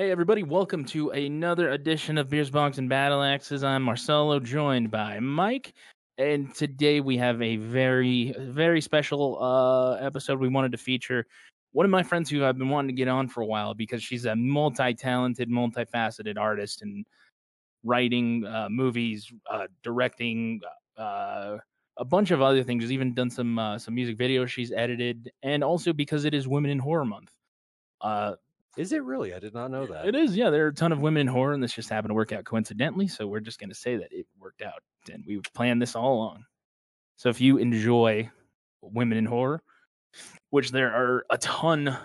Hey, everybody, welcome to another edition of Beers, Bongs, and Battle Axes. I'm Marcelo, joined by Mike. And today we have a very, very special uh, episode we wanted to feature one of my friends who I've been wanting to get on for a while because she's a multi talented, multifaceted artist and writing uh, movies, uh, directing, uh, a bunch of other things. She's even done some uh, some music videos she's edited, and also because it is Women in Horror Month. Uh, Is it really? I did not know that. it is, yeah. There are a ton of women in horror, and this just happened to work out coincidentally. So we're just going to say that it worked out, and we planned this all along. So if you enjoy women in horror, which there are a ton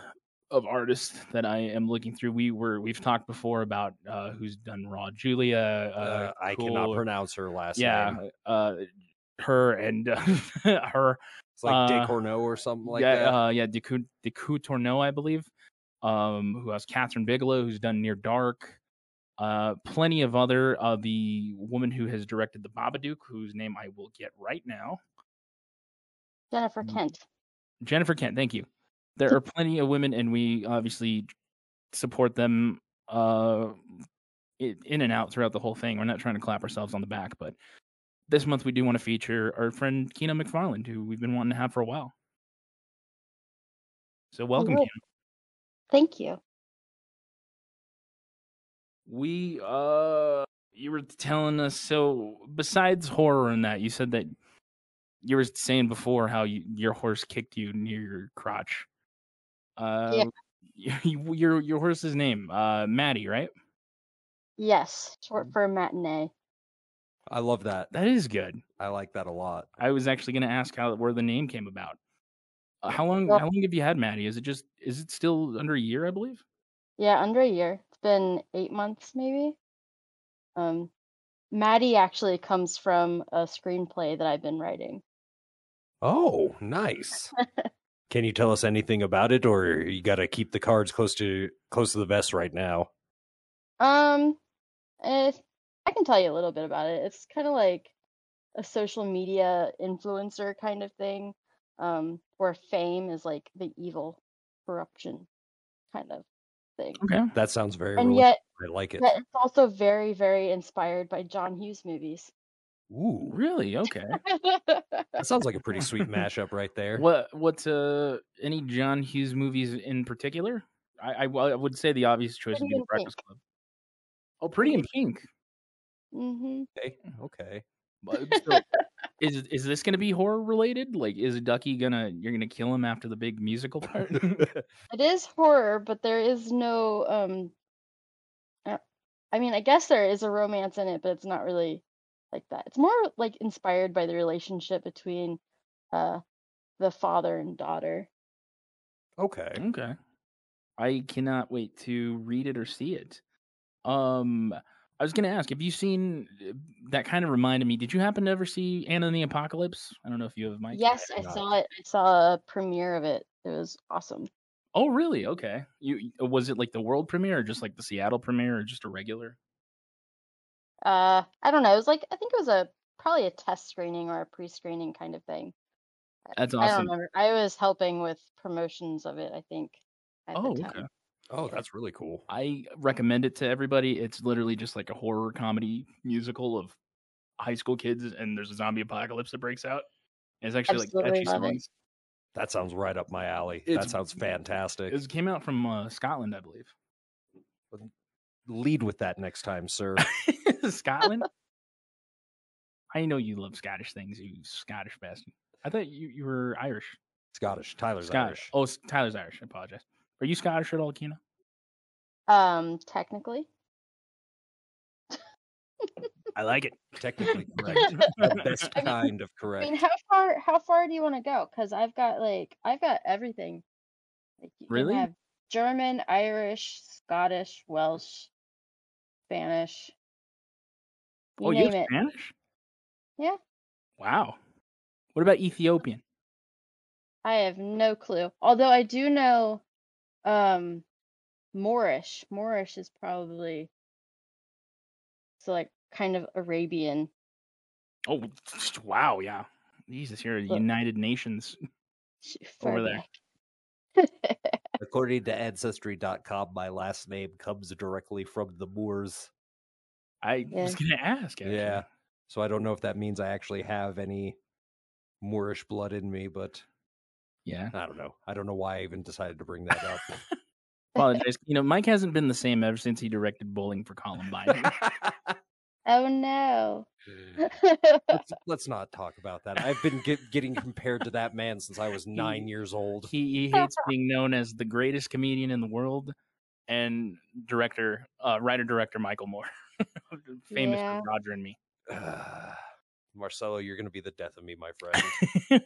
of artists that I am looking through, we were we've talked before about uh, who's done Raw Julia. Uh, Uh, I cannot pronounce her last Yeah, name. uh, her and uh, her It's like uh, De Corneau or something like yeah, that. Uh, yeah, Deku Deku Tourneau, I believe. Um, who has Kathryn Bigelow, who's done Near Dark. Uh, plenty of other. Uh, the woman who has directed The Babadook, whose name I will get right now, Jennifer Mm. Kent. Jennifer Kent. Thank you. There are plenty of women, and we obviously support them uh, in and out throughout the whole thing. We're not trying to clap ourselves on the back, but this month we do want to feature our friend Kino McFarland, who we've been wanting to have for a while. So welcome, Hello. Kino. Thank you. We uh you were telling us so besides horror and that you said that you were saying before how you, your horse kicked you near your crotch. Uh you, your your horse's name uh Maddie, right? Yes, Mm. short for matinee. I love that. That is good. I like that a lot. I was actually going to ask how where the name came about. Uh, how long Well- how long have you had Maddie? Is it just is it still under a year, I believe? Yeah, under a year. It's been eight months maybe. Um, Maddie actually comes from a screenplay that I've been writing. Oh, nice. Can you tell us anything about it, or you got to keep the cards close to close to the vest right now? Um, eh, I can tell you a little bit about it. It's kind of like a social media influencer kind of thing, um, where fame is like the evil corruption kind of thing. Okay. That sounds very. And realistic. yet, I like it. But it's also very, very inspired by John Hughes movies. Ooh, Really? Okay. that sounds like a pretty sweet mashup right there. What what uh any John Hughes movies in particular? I I, I would say the obvious choice would be The in Breakfast Club. Oh, Pretty in Pink. hmm Okay, okay. But so, is is this going to be horror related? Like, is Ducky gonna you're gonna kill him after the big musical part? It is horror, but there is no. um uh, I mean, I guess there is a romance in it, but it's not really like that. It's more like inspired by the relationship between uh the father and daughter. okay. okay, I cannot wait to read it or see it. Um, I was gonna ask, have you seen uh, that? Kind of reminded me. Did you happen to ever see Anna and the Apocalypse? I don't know if you have, Mike. yes, I saw it. I saw a premiere of it. It was awesome. Oh, really? Okay. You you- was it like the world premiere, or just like the Seattle premiere, or just a regular? Uh, I don't know. It was like I think it was a probably a test screening or a pre-screening kind of thing. I- That's I don't awesome. remember. I was helping with promotions of it. I think. At Oh, the time. okay. Oh, that's really cool. I recommend it to everybody. It's literally just like a horror comedy musical of high school kids, and there's a zombie apocalypse that breaks out. And it's actually Absolutely like catchy love it. songs. That sounds right up my alley. It's- that sounds fantastic. It came out from uh, Scotland, I believe. Lead with that next time, sir. Scotland. I know you love Scottish things, you Scottish bastard. I thought you, you were Irish. Scottish. Tyler's Scottish. Irish. Oh, Tyler's Irish. I apologize. Are you Scottish at all, Kino? Um, technically, I like it. Technically correct. the best I mean- kind of correct. I mean, how far how far do you want to go? Because I've got like I've got everything. Like, you Really? have German, Irish, Scottish, Welsh, Spanish. You oh, you name have it. Spanish? Yeah. Wow. What about Ethiopian? I have no clue. Although I do know um Moorish. Moorish is probably so like kind of Arabian. Oh, wow, yeah. Jesus, you're Look. United Nations. Sh- Over far there. According to Ancestry.com, my last name comes directly from the Moors. I Yeah. was gonna ask. Actually. Yeah. So I don't know if that means I actually have any Moorish blood in me, but yeah. I don't know. I don't know why I even decided to bring that up. Apologize. You know, Mike hasn't been the same ever since he directed Bowling for Columbine. oh no. let's, let's not talk about that. I've been get, getting compared to that man since I was nine years old. he, he hates being known as the greatest comedian in the world, and director, uh, writer director Michael Moore, famous Yeah. for Roger and Me. Marcelo, you're going to be the death of me, my friend.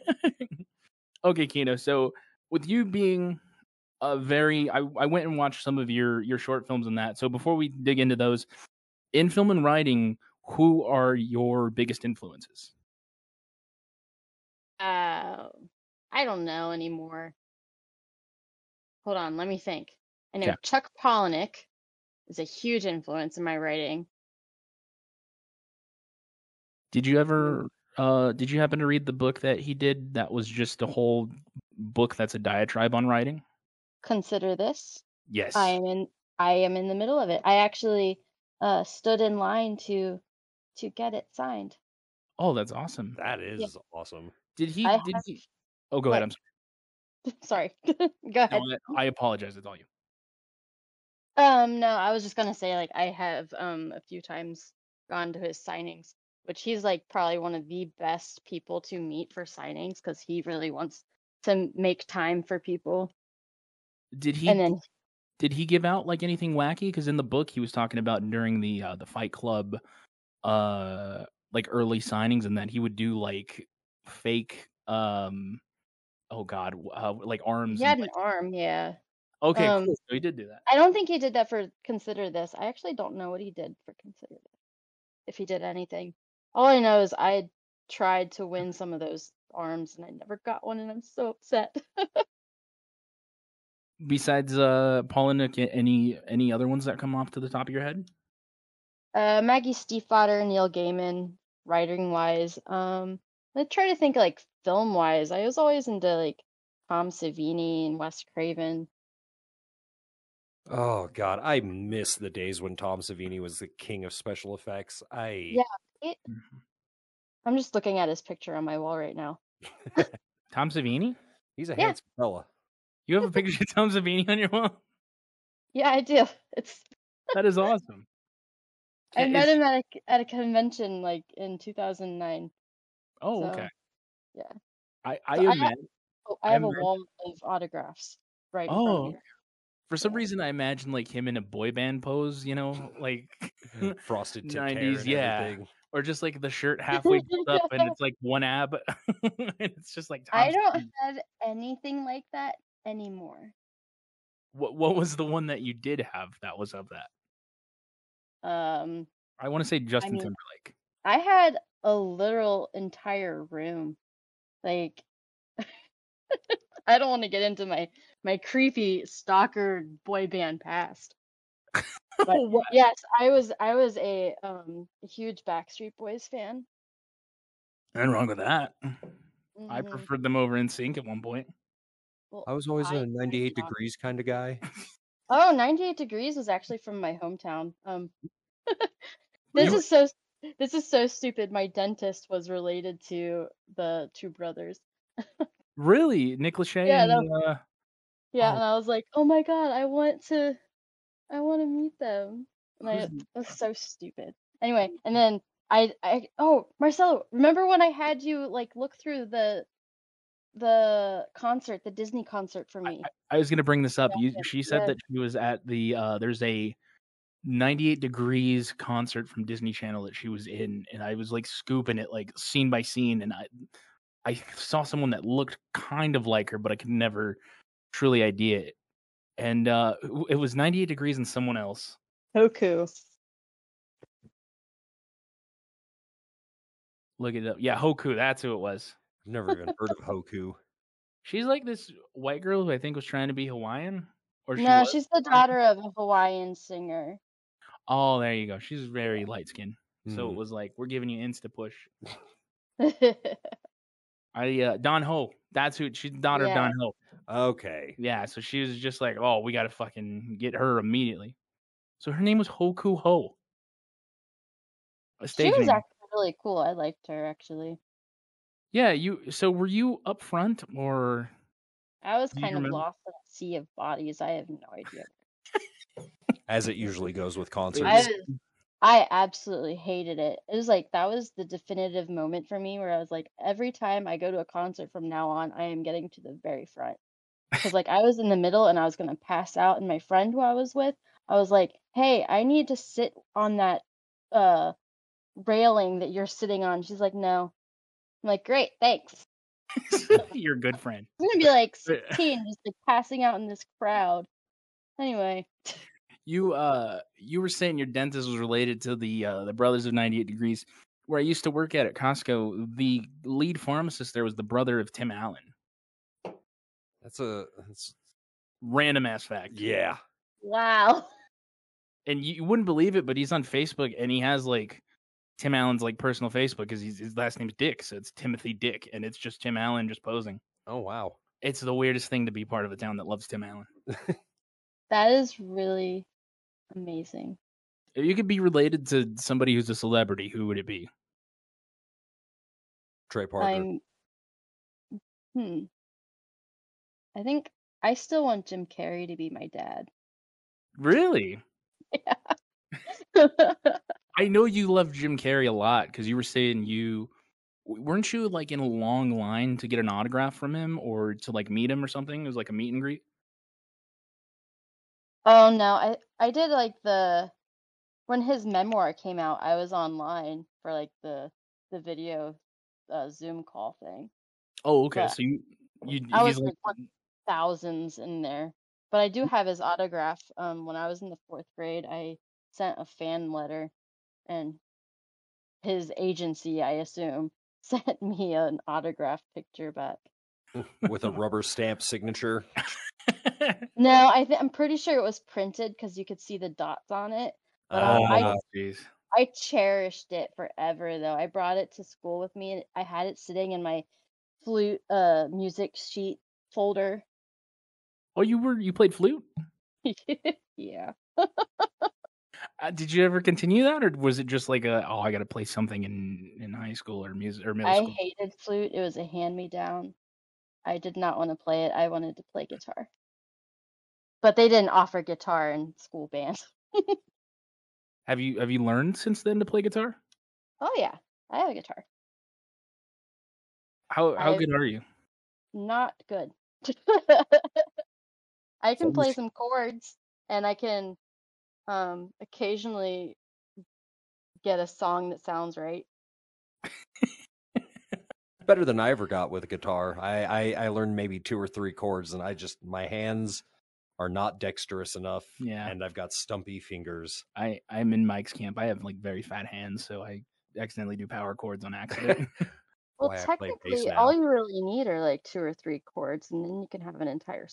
Okay, Kino. So with you being a very, I, I went and watched some of your your short films and that. So before we dig into those, in film and writing, who are your biggest influences? Uh, I don't know anymore. Hold on, let me think. I know Okay. Chuck Palahniuk is a huge influence in my writing. Did you ever? Uh, did you happen to read the book that he did? That was just a whole book that's a diatribe on writing. Consider this. Yes. I am in I am in the middle of it. I actually uh stood in line to to get it signed. Oh, that's awesome. That is awesome. Did he? I Did have- he? Oh, go ahead. I'm Sorry. Go ahead. No, I I apologize. It's all you. Um, no, I was just gonna say like I have um a few times gone to his signings, which he's like probably one of the best people to meet for signings because he really wants to make time for people. Did he? And then did he give out like anything wacky? Because in the book he was talking about during the uh, the Fight Club, uh, like early signings, and that he would do like fake, um, oh god, uh, like arms. he and, had an like- arm, yeah. okay, um, cool. So he did do that. I don't think he did that for Consider This. I actually don't know what he did for Consider This. If he did anything. All I know is I tried to win some of those arms and I never got one and I'm so upset. Besides uh, Palahniuk, any any other ones that come off to the top of your head? uh Maggie Stiefvater, Neil Gaiman, writing wise. Um I try to think like film wise. I was always into like Tom Savini and Wes Craven. Oh God, I miss the days when Tom Savini was the king of special effects. I Yeah. It, mm-hmm. I'm just looking at his picture on my wall right now. Tom Savini? he's a Yeah. handsome fella. You have a picture of Tom Savini on your wall? Yeah, I do. It's That is awesome. I met him at a at a convention like in 2009. Oh, so, okay. yeah. I I So I- imagine Oh, I have a imagine- wall of autographs right Oh, for some Yeah. reason I imagine like him in a boy band pose, you know, like Frosted tip 90s, yeah. everything. Or just like the shirt halfway pulled up and it's like one ab and it's just like Tom I don't have anything like that anymore. What what was the one that you did have that was of that? Um, I want to say Justin mean- Timberlake. I had a literal entire room. Like, I don't want to get into my my creepy stalker boy band past. But yes, I was I was a um huge Backstreet Boys fan. Nothing wrong with that. I Mhm. preferred them over NSYNC at one point. Well, I was always I- a 98 not. degrees kind of guy. Oh, 98 degrees was actually from my hometown. Um, this is so this is so stupid. My dentist was related to the two brothers. Really, Nick Lachey Yeah, and uh, Yeah, Oh. and I was like, oh my god, I want to, I want to meet them. And I was so stupid. Anyway, and then I, I, oh, Marcelo, remember when I had you like look through the, the concert, the Disney concert for me? I was gonna bring this up. You, she said yeah. that she was at the uh, there's a 98 degrees concert from Disney Channel that she was in, and I was like scooping it like scene by scene, and I I saw someone that looked kind of like her, but I could never truly idea it. And uh, it was 98 degrees and someone else. Hoku. Look it up. Yeah, Hoku. That's who it was. I've never even heard of Hoku. She's like this white girl who I think was trying to be Hawaiian, Or she no, was? she's the daughter of a Hawaiian singer. Oh, there you go. She's very light skinned. So it Hmm. was like, we're giving you insta push. I uh Don Ho. That's who she's the daughter of Don Ho. Okay. Yeah, so she was just like, Oh, we gotta fucking get her immediately. So her name was Hoku Ho. She was name. actually really cool. I liked her actually. Yeah, you so were you up front or I was kind of remember? lost in a sea of bodies. I have no idea. As it usually goes with concerts. I was, I absolutely hated it. It was like that was the definitive moment for me where I was like, every time I go to a concert from now on, I am getting to the very front. Because like I was in the middle and I was gonna pass out, and my friend who I was with, I was like, hey, I need to sit on that uh railing that you're sitting on. She's like, no. I'm like, great, thanks. your good friend. I'm gonna be like 16, just like passing out in this crowd. Anyway, You uh you were saying your dentist was related to the uh the Brothers of 98 Degrees. Where I used to work at at Costco, the lead pharmacist there was the brother of Tim Allen. That's a that's, Random ass fact. yeah. wow. And you, you wouldn't believe it, but he's on Facebook and he has like Tim Allen's like personal Facebook because his last name's Dick, so it's Timothy Dick, and it's just Tim Allen just posing. Oh wow. It's the weirdest thing to be part of a town that loves Tim Allen. That is really amazing. If you could be related to somebody who's a celebrity, who would it be? Trey Parker. I'm hmm. I think I still want Jim Carrey to be my dad. Really? Yeah. I know you love Jim Carrey a lot because you were saying you weren't you like in a long line to get an autograph from him or to like meet him or something? It was like a meet and greet. oh no, I I did like the when his memoir came out, I was online for like the the video uh, Zoom call thing. Oh, okay. Yeah. So you you I was like like thousands in there. But I do have his autograph. Um, when I was in the fourth grade, I sent a fan letter, and his agency, I assume, sent me an autograph picture back. with a rubber stamp signature. No, I th- I'm pretty sure it was printed because you could see the dots on it. But um, I Oh, jeez. I cherished it forever though. I brought it to school with me and I had it sitting in my flute uh music sheet folder. Oh, you were you played flute? yeah. Uh, did you ever continue that, or was it just like a oh I got to play something in in high school or music or middle I school? hated flute. It was a hand me down. I did not want to play it. I wanted to play guitar. But they didn't offer guitar in school band. Have you have you learned since then to play guitar? Oh yeah, I have a guitar. How how I've- good are you? Not good. I can play some chords and I can um occasionally get a song that sounds right. Better than I ever got with a guitar. I, I I learned maybe two or three chords, and I just my hands are not dexterous enough. Yeah. and I've got stumpy fingers. I I'm in Mike's camp. I have like very fat hands, so I accidentally do power chords on accident. Well, play bass technically, all you really need are like two or three chords, and then you can have an entire.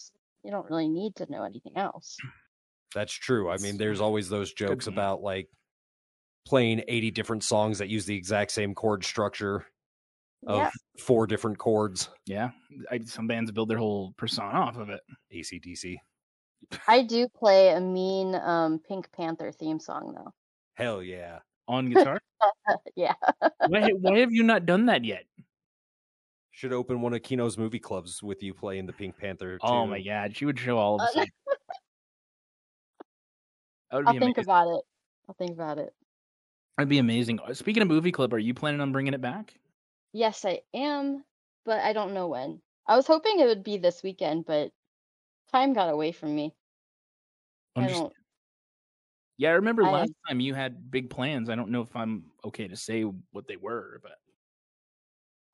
S- You don't really need to know anything else. That's true. I mean, there's always those jokes about like playing 80 different songs that use the exact same chord structure of Yeah, four different chords. yeah, I, some bands build their whole persona off of it. ACDC. I do play a mean um, Pink Panther theme song though. Hell yeah. On guitar? yeah, why why have you not done that yet? Should open one of Kino's movie clubs with you playing the Pink Panther. Oh my god, she would show all of Uh, us. I'll be think amazing. about it. I'll think about it. That'd be amazing. Uh, Speaking of movie club, are you planning on bringing it back? Yes, I am, but I don't know when. I was hoping it would be this weekend, but time got away from me. I Underst- don't. Yeah, I remember I- last time you had big plans. I don't know if I'm okay to say what they were, but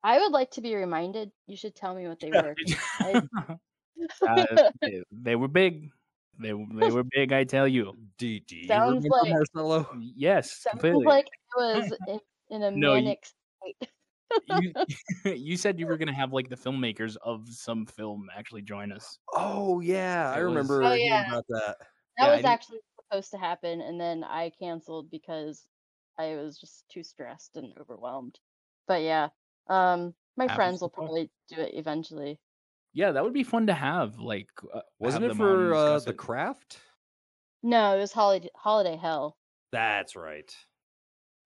I would like to be reminded. You should tell me what they were. I- uh, they, they were big. They they were big. I tell you. Do, do Sounds remember like- Marcelo? Yes, Sounds completely. like it was in, in a No, you- manic state. you, you said you were gonna have like the filmmakers of some film actually join us. Oh yeah, I It was- remember Oh, yeah. about that. That Yeah, I was didn't- actually supposed to happen, and then I canceled because I was just too stressed and overwhelmed. But yeah, um, my Happens friends will probably do it eventually. Yeah, that would be fun to have. Like, uh, Wasn't have it them on and for uh, the it. craft? No, it was holiday holiday hell. That's right.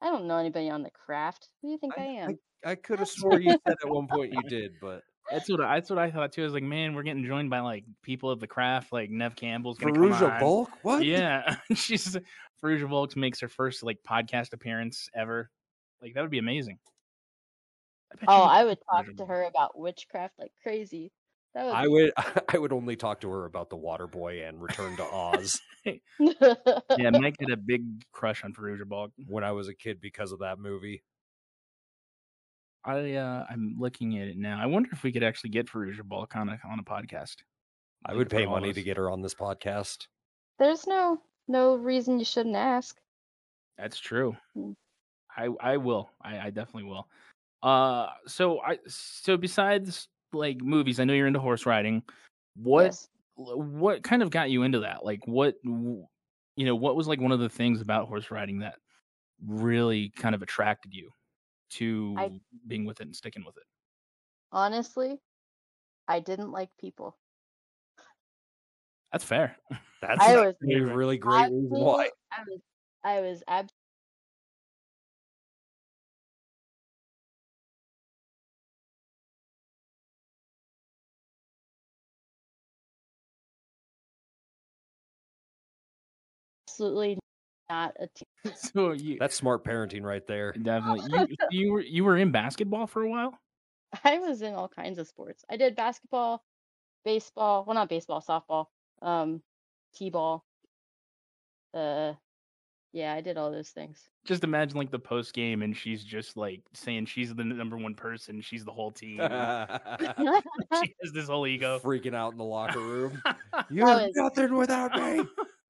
I don't know anybody on the craft. Who do you think I, I, am? I, I could have swore you said at one point you did, but That's what I- that's what I thought too. I was like, man, we're getting joined by like people of the craft, like Neve Campbell's gonna come Fairuza on. Balk? What? Yeah, she's Fairuza Volks makes her first like podcast appearance ever. Like that would be amazing. I Oh, I would talk to her about witchcraft like crazy. That would. I would I would only talk to her about the Waterboy and Return to Oz Yeah, Mike had a big crush on Fairuza Balk. when I was a kid because of that movie. I uh, I'm looking at it now. I wonder if we could actually get Fairuza Balk on a on a podcast. I would pay money to get her on this podcast. There's no no reason you shouldn't ask. That's true. Mm. I I will. I, I definitely will. Uh, so I so besides like movies, I know you're into horse riding. What Yes. what kind of got you into that? Like what you know, what was like one of the things about horse riding that really kind of attracted you to being with it and sticking with it? Honestly, I didn't like people. That's fair. That's I was a really great reason why. I was I was absolutely not a team. so you That's smart parenting right there. definitely you, you were you were in basketball for a while. I was in all kinds of sports. I did basketball, baseball, well not baseball, softball, um, t-ball. Uh yeah, I did all those things. Just imagine like the post game and she's just like saying she's the number one person, she's the whole team. she has this whole ego. Freaking out in the locker room. You're was- nothing without me.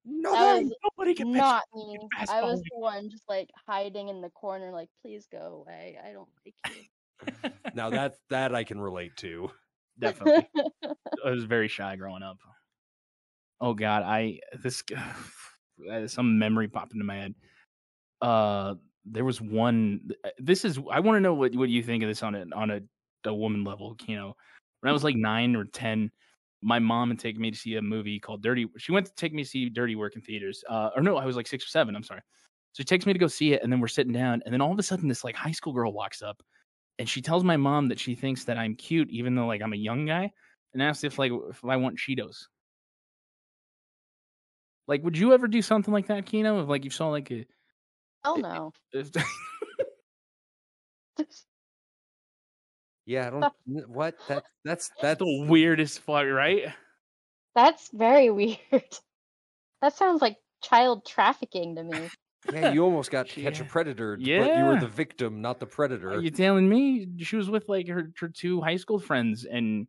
That Nothing. was Nobody can not me. I was the one just like hiding in the corner, like, please go away. I don't like you. Now that's that I can relate to. Definitely. I was very shy growing up. Oh God, I this uh, some memory popped into my head. Uh, there was one. This is I want to know what what you think of this on a on a a woman level. You know, when I was like nine or ten, my mom had taken me to see a movie called Dirty. She went to take me to see Dirty Work in theaters. Uh, or no, I was like six or seven. I'm sorry. So she takes me to go see it, and then we're sitting down, and then all of a sudden, this like high school girl walks up, and she tells my mom that she thinks that I'm cute, even though like I'm a young guy, and asks if like if I want Cheetos. Like, would you ever do something like that, Kino? If like you saw like a Hell no. if, Yeah, I don't. what that that's that's that's the weirdest fuck, right? That's very weird. That sounds like child trafficking to me. yeah. You almost got to catch a Yeah. predator, but you were the victim, not the predator. Are you telling me she was with like her, her two high school friends and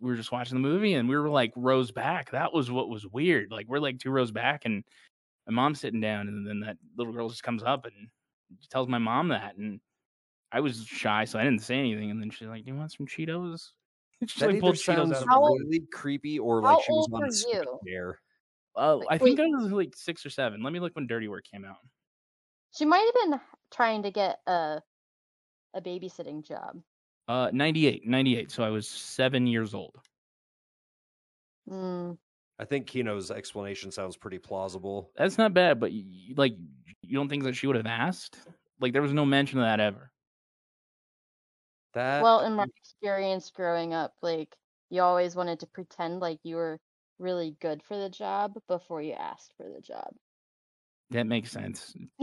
we were just watching the movie and we were like rows back. That was what was weird. Like we're like two rows back and my mom's sitting down and then that little girl just comes up and tells my mom that and I was shy so I didn't say anything and then she's like, "Do you want some Cheetos?" She that like pulled Cheetos sounds out How her. old- really creepy or like she was old on were a sick you? dare. Uh, Like, I think wait. I was like six or seven. Let me look when Dirty Work came out. She might have been trying to get a a babysitting job. Uh, 98, 98. So I was seven years old. Mm, I think Kino's explanation sounds pretty plausible. That's not bad, but y- like, you don't think that she would have asked? Like, there was no mention of that ever. That well, in my experience growing up, like you always wanted to pretend like you were really good for the job before you asked for the job. That makes sense.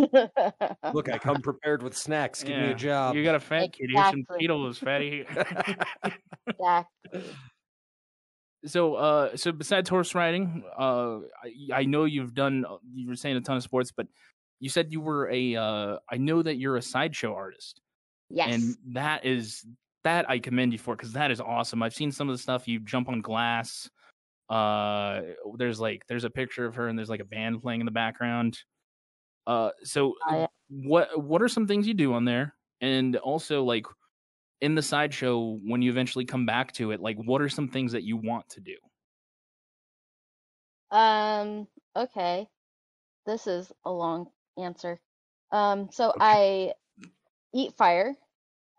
look, I come prepared with snacks. Give me Yeah. a job. You got a fat kid. Here's some Exactly. Cheetos, fatty. exactly. so, uh, so besides horse riding, uh, I, I know you've done. uh, You were saying a ton of sports, but you said you were a. Uh, I know that you're a sideshow artist. Yes. and that is that I commend you for because that is awesome. I've seen some of the stuff you jump on glass. Uh, there's like there's a picture of her and there's like a band playing in the background. Uh, so Oh, yeah. what what are some things you do on there? And also like in the sideshow when you eventually come back to it, like what are some things that you want to do? Um, okay. This is a long answer. Um, so I eat fire.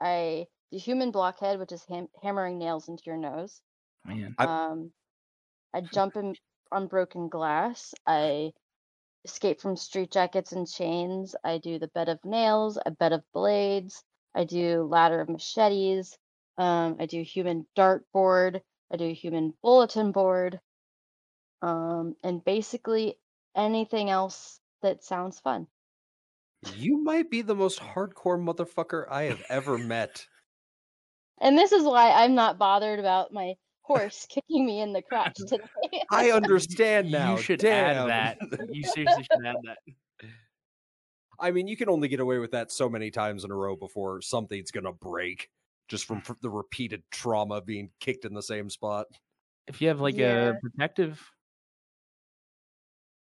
I the human blockhead, which is ham- hammering nails into your nose. Man. I- Um, I jump in on broken glass. I escape from straitjackets and chains. I do the bed of nails, a bed of blades. I do ladder of machetes. Um, I do human dartboard. I do human bulletin board. Um, and basically anything else that sounds fun. You might be the most hardcore motherfucker I have ever met. And this is why I'm not bothered about my horse kicking me in the crotch today. I understand now. You should Damn. add that. You seriously should add that. I mean, you can only get away with that so many times in a row before something's gonna break just from hmm. the repeated trauma being kicked in the same spot. If you have like Yeah. a protective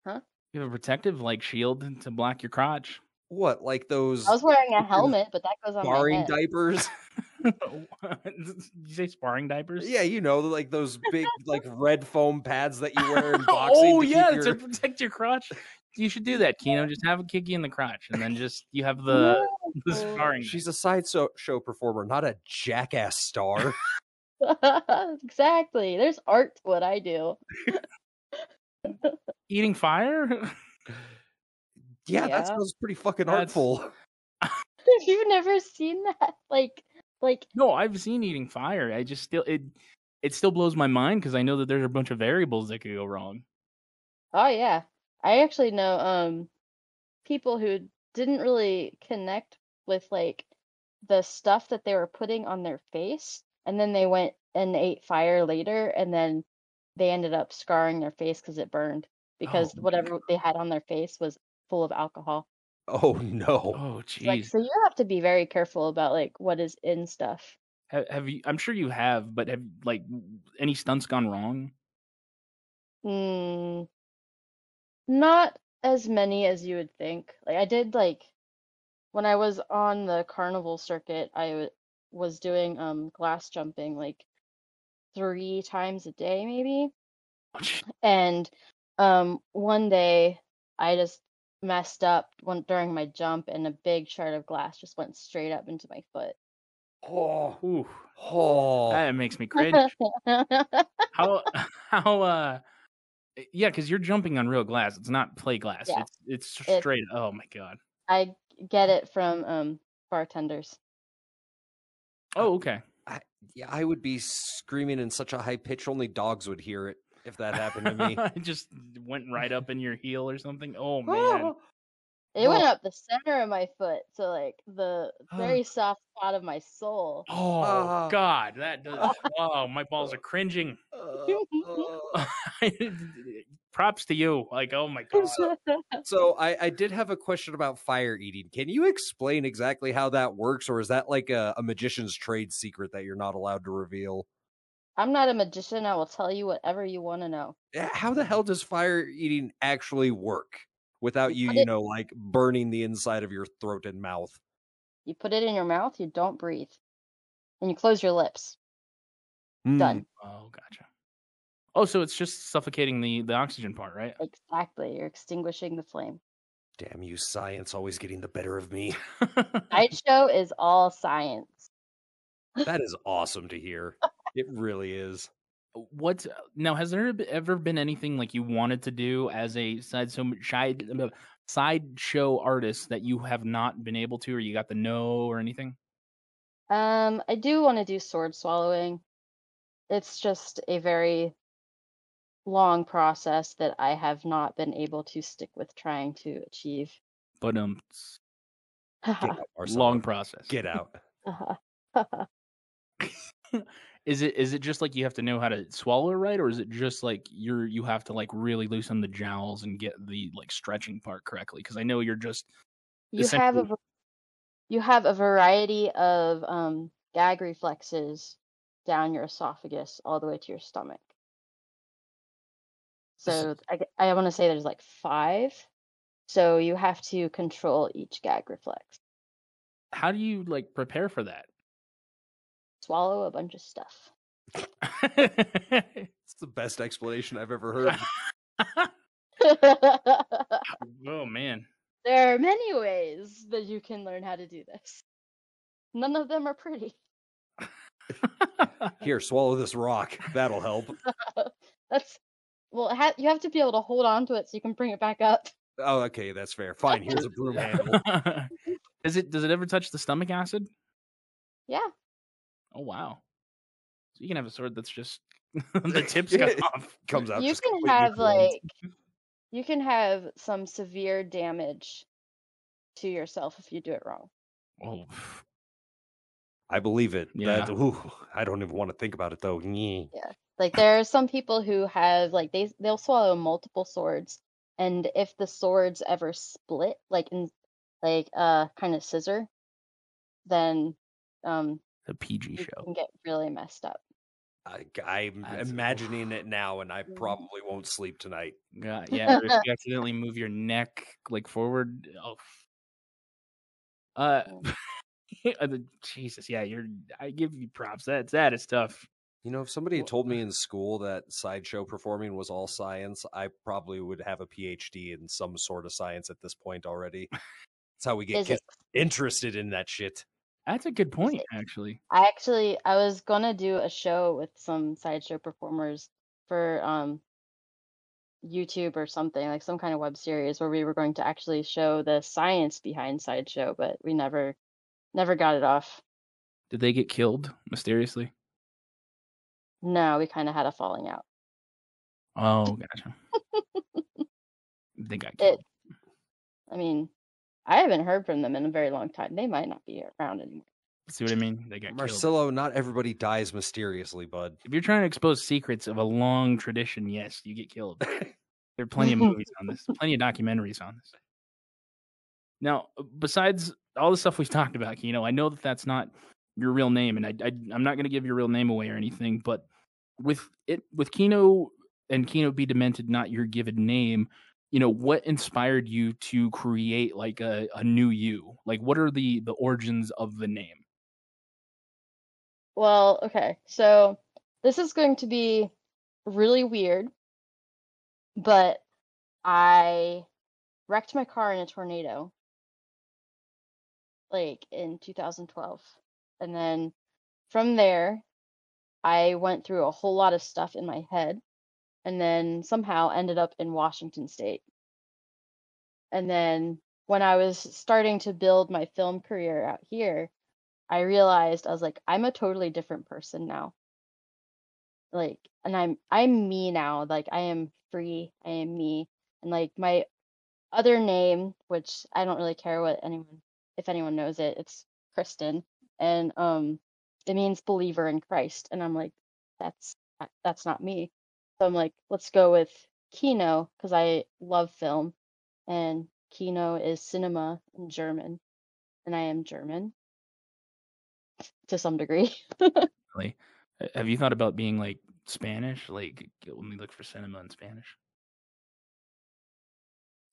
Huh? You have a protective like shield to block your crotch. What, like those I was wearing a helmet, but that goes on my sparring head. diapers? Did you say sparring diapers? yeah, you know, like those big, like red foam pads that you wear in boxing. oh to yeah, keep to protect your crotch. You should do that, Kino. Just have a kick in the crotch, and then just you have the, the sparring. She's a sideshow show performer, not a jackass star. exactly. There's art to what I do. eating fire. Yeah, that Yeah. sounds pretty fucking That's- artful. Have You've never seen that? Like, like no, I've seen eating fire. I just still it it still blows my mind because I know that there's a bunch of variables that could go wrong. Oh yeah. I actually know um people who didn't really connect with like the stuff that they were putting on their face and then they went and ate fire later and then they ended up scarring their face because it burned because Oh, whatever they had on their face was full of alcohol. Oh no. Oh Like so you have to be very careful about like what is in stuff. Have, have you? I'm sure you have, but have like any stunts gone wrong? Mm, not as many as you would think. Like I did like when I was on the carnival circuit, I w- was doing um glass jumping like three times a day maybe. Oh. And um one day I just messed up one during my jump and a big shard of glass just went straight up into my foot. Oh, Ooh, oh. that makes me cringe. how how uh yeah because you're jumping on real glass it's not play glass Yeah. it's it's It's- straight oh my god I get it from um bartenders. oh okay I, yeah, I would be screaming in such a high pitch, only dogs would hear it if that happened to me. it just went right up in your heel or something oh man It went up the center of my foot, so like the very soft spot of my soul. oh Ah. god that does oh my balls are cringing Uh, uh. props to you like oh my god so I, I did have a question about fire eating. Can you explain exactly how that works, or is that like a, a magician's trade secret that you're not allowed to reveal? I'm not a magician. I will tell you whatever you want to know. Eh, How the hell does fire eating actually work without you, put you it- know, like burning the inside of your throat and mouth? You put it in your mouth, you don't breathe, and you close your lips. Hmm. Done. oh gotcha oh so it's just suffocating the the oxygen part right Exactly. You're extinguishing the flame. Damn you, science, always getting the better of me. Sideshow is all science. that is awesome to hear. It really is. what now has there ever been anything like you wanted to do as a side so side uh, sideshow artist that you have not been able to or you got the no or anything Um, I do want to do sword swallowing. It's just a very long process that I have not been able to stick with trying to achieve. but um s- Get out, long process Get out. is it is it just like you have to know how to swallow right or is it just like you're you have to like really loosen the jowls and get the like stretching part correctly because i know you're just you have a you have a variety of um, gag reflexes down your esophagus all the way to your stomach. So I, I want to say there's like five. So you have to control each gag reflex. how do you like prepare for that swallow a bunch of stuff. It's the best explanation I've ever heard. oh man. there are many ways that you can learn how to do this. None of them are pretty. Here, swallow this rock. That'll help. That's well, ha- you have to be able to hold on to it so you can bring it back up. Oh, okay, that's fair. Fine. Here's a broom handle. does it does it ever touch the stomach acid? Yeah. Oh wow. So you can have a sword that's just the tips cut off. Comes out. you just can have blunt. like you can have some severe damage to yourself if you do it wrong. Oh, I believe it. Yeah. That, ooh, I don't even want to think about it though. Yeah. Like there are some people who have like they they'll swallow multiple swords, and if the swords ever split, like in like uh kind of scissor, then um the PG you show. can get really messed up. I, I'm That's- imagining it now, and I Mhm. probably won't sleep tonight. Yeah, yeah. if you accidentally move your neck like forward. Oh. Uh, uh, Jesus, yeah. You're. I give you props. That's that is tough. You know, if somebody had told me in school that sideshow performing was all science, I probably would have a PhD in some sort of science at this point already. That's how we get Is interested in that shit. That's a good point, actually. I actually I was gonna do a show with some sideshow performers for um YouTube or something, like some kind of web series where we were going to actually show the science behind sideshow, but we never never got it off. Did they get killed mysteriously? No, we kind of had a falling out. Oh, gotcha. they got It. I mean, I haven't heard from them in a very long time. They might not be around anymore. See what I mean? They got killed. Marcelo, not everybody dies mysteriously, bud. If you're trying to expose secrets of a long tradition, yes, you get killed. There are plenty of movies on this, plenty of documentaries on this. Now, uh, besides all the stuff we've talked about, Kino, I know that that's not your real name, and I, I I'm not going to give your real name away or anything. But with it, with Kino and Kino be demented, not your given name. You know what inspired you to create like a, a new you? Like, what are the the origins of the name? Well, okay. So this is going to be really weird, but I wrecked my car in a tornado like in 2012. And then from there, I went through a whole lot of stuff in my head and then somehow ended up in Washington State. And then when I was starting to build my film career out here, I realized I was like, I'm a totally different person now. Like, and I'm I'm me now. Like, I am free. I am me. And like my other name, which I don't really care what anyone if anyone knows it, it's Kristen, and um, it means believer in Christ. And I'm like, that's that's not me. So I'm like, let's go with Kino because I love film, and Kino is cinema in German, and I am German to some degree. Uh, have you thought about being like Spanish? Like, let me look for cinema in Spanish.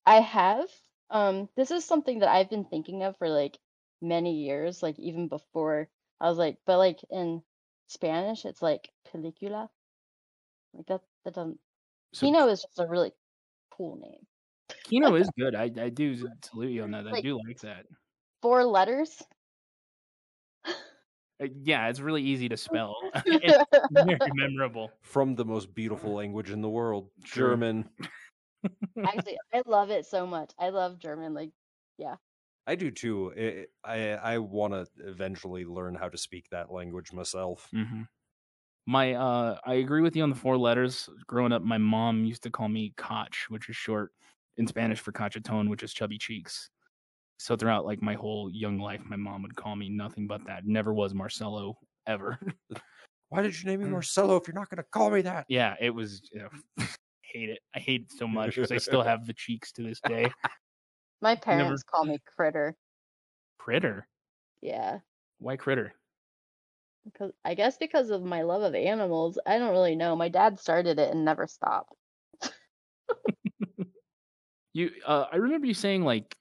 I have. Um, this is something that I've been thinking of for like many years, like even before I was like, but like in Spanish, it's like película. Like that, that doesn't. So Kino is just a really cool name. Kino is good. I, I do salute you on that. I Like- do like that. Four letters. Uh, yeah, it's really easy to spell. it's very memorable. From the most beautiful language in the world, True. German. Actually, I love it so much. I love German. Like, yeah. I do too. I I, I want to eventually learn how to speak that language myself. hmm My, uh, I agree with you on the four letters. Growing up, my mom used to call me Koch, which is short in Spanish for cachetón, which is chubby cheeks. So throughout like my whole young life, my mom would call me nothing but that. Never was Marcelo ever. Why did you name me Mm. Marcelo if you're not going to call me that? yeah, it was. You know, hate it. I hate it so much because I still have the cheeks to this day. my parents call me Critter. Critter. Yeah, Why critter? Because I guess because of my love of animals. I don't really know. My dad started it and never stopped. You, uh, I remember you saying like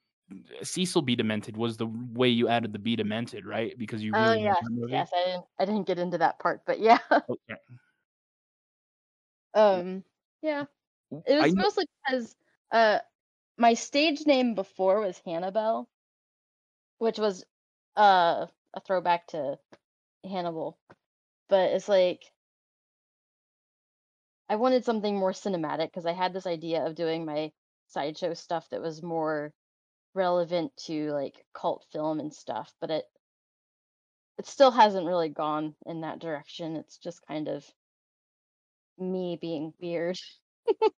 Cecil B. Demented was the way you added the be demented, right? Because you really Oh liked yes. I didn't I didn't get into that part, but yeah. Okay. Um yeah. It was kn- mostly because uh my stage name before was Hannibal, which was uh a throwback to Hannibal. But it's like I wanted something more cinematic because I had this idea of doing my sideshow stuff that was more relevant to like cult film and stuff, but it it still hasn't really gone in that direction. It's just kind of me being weird.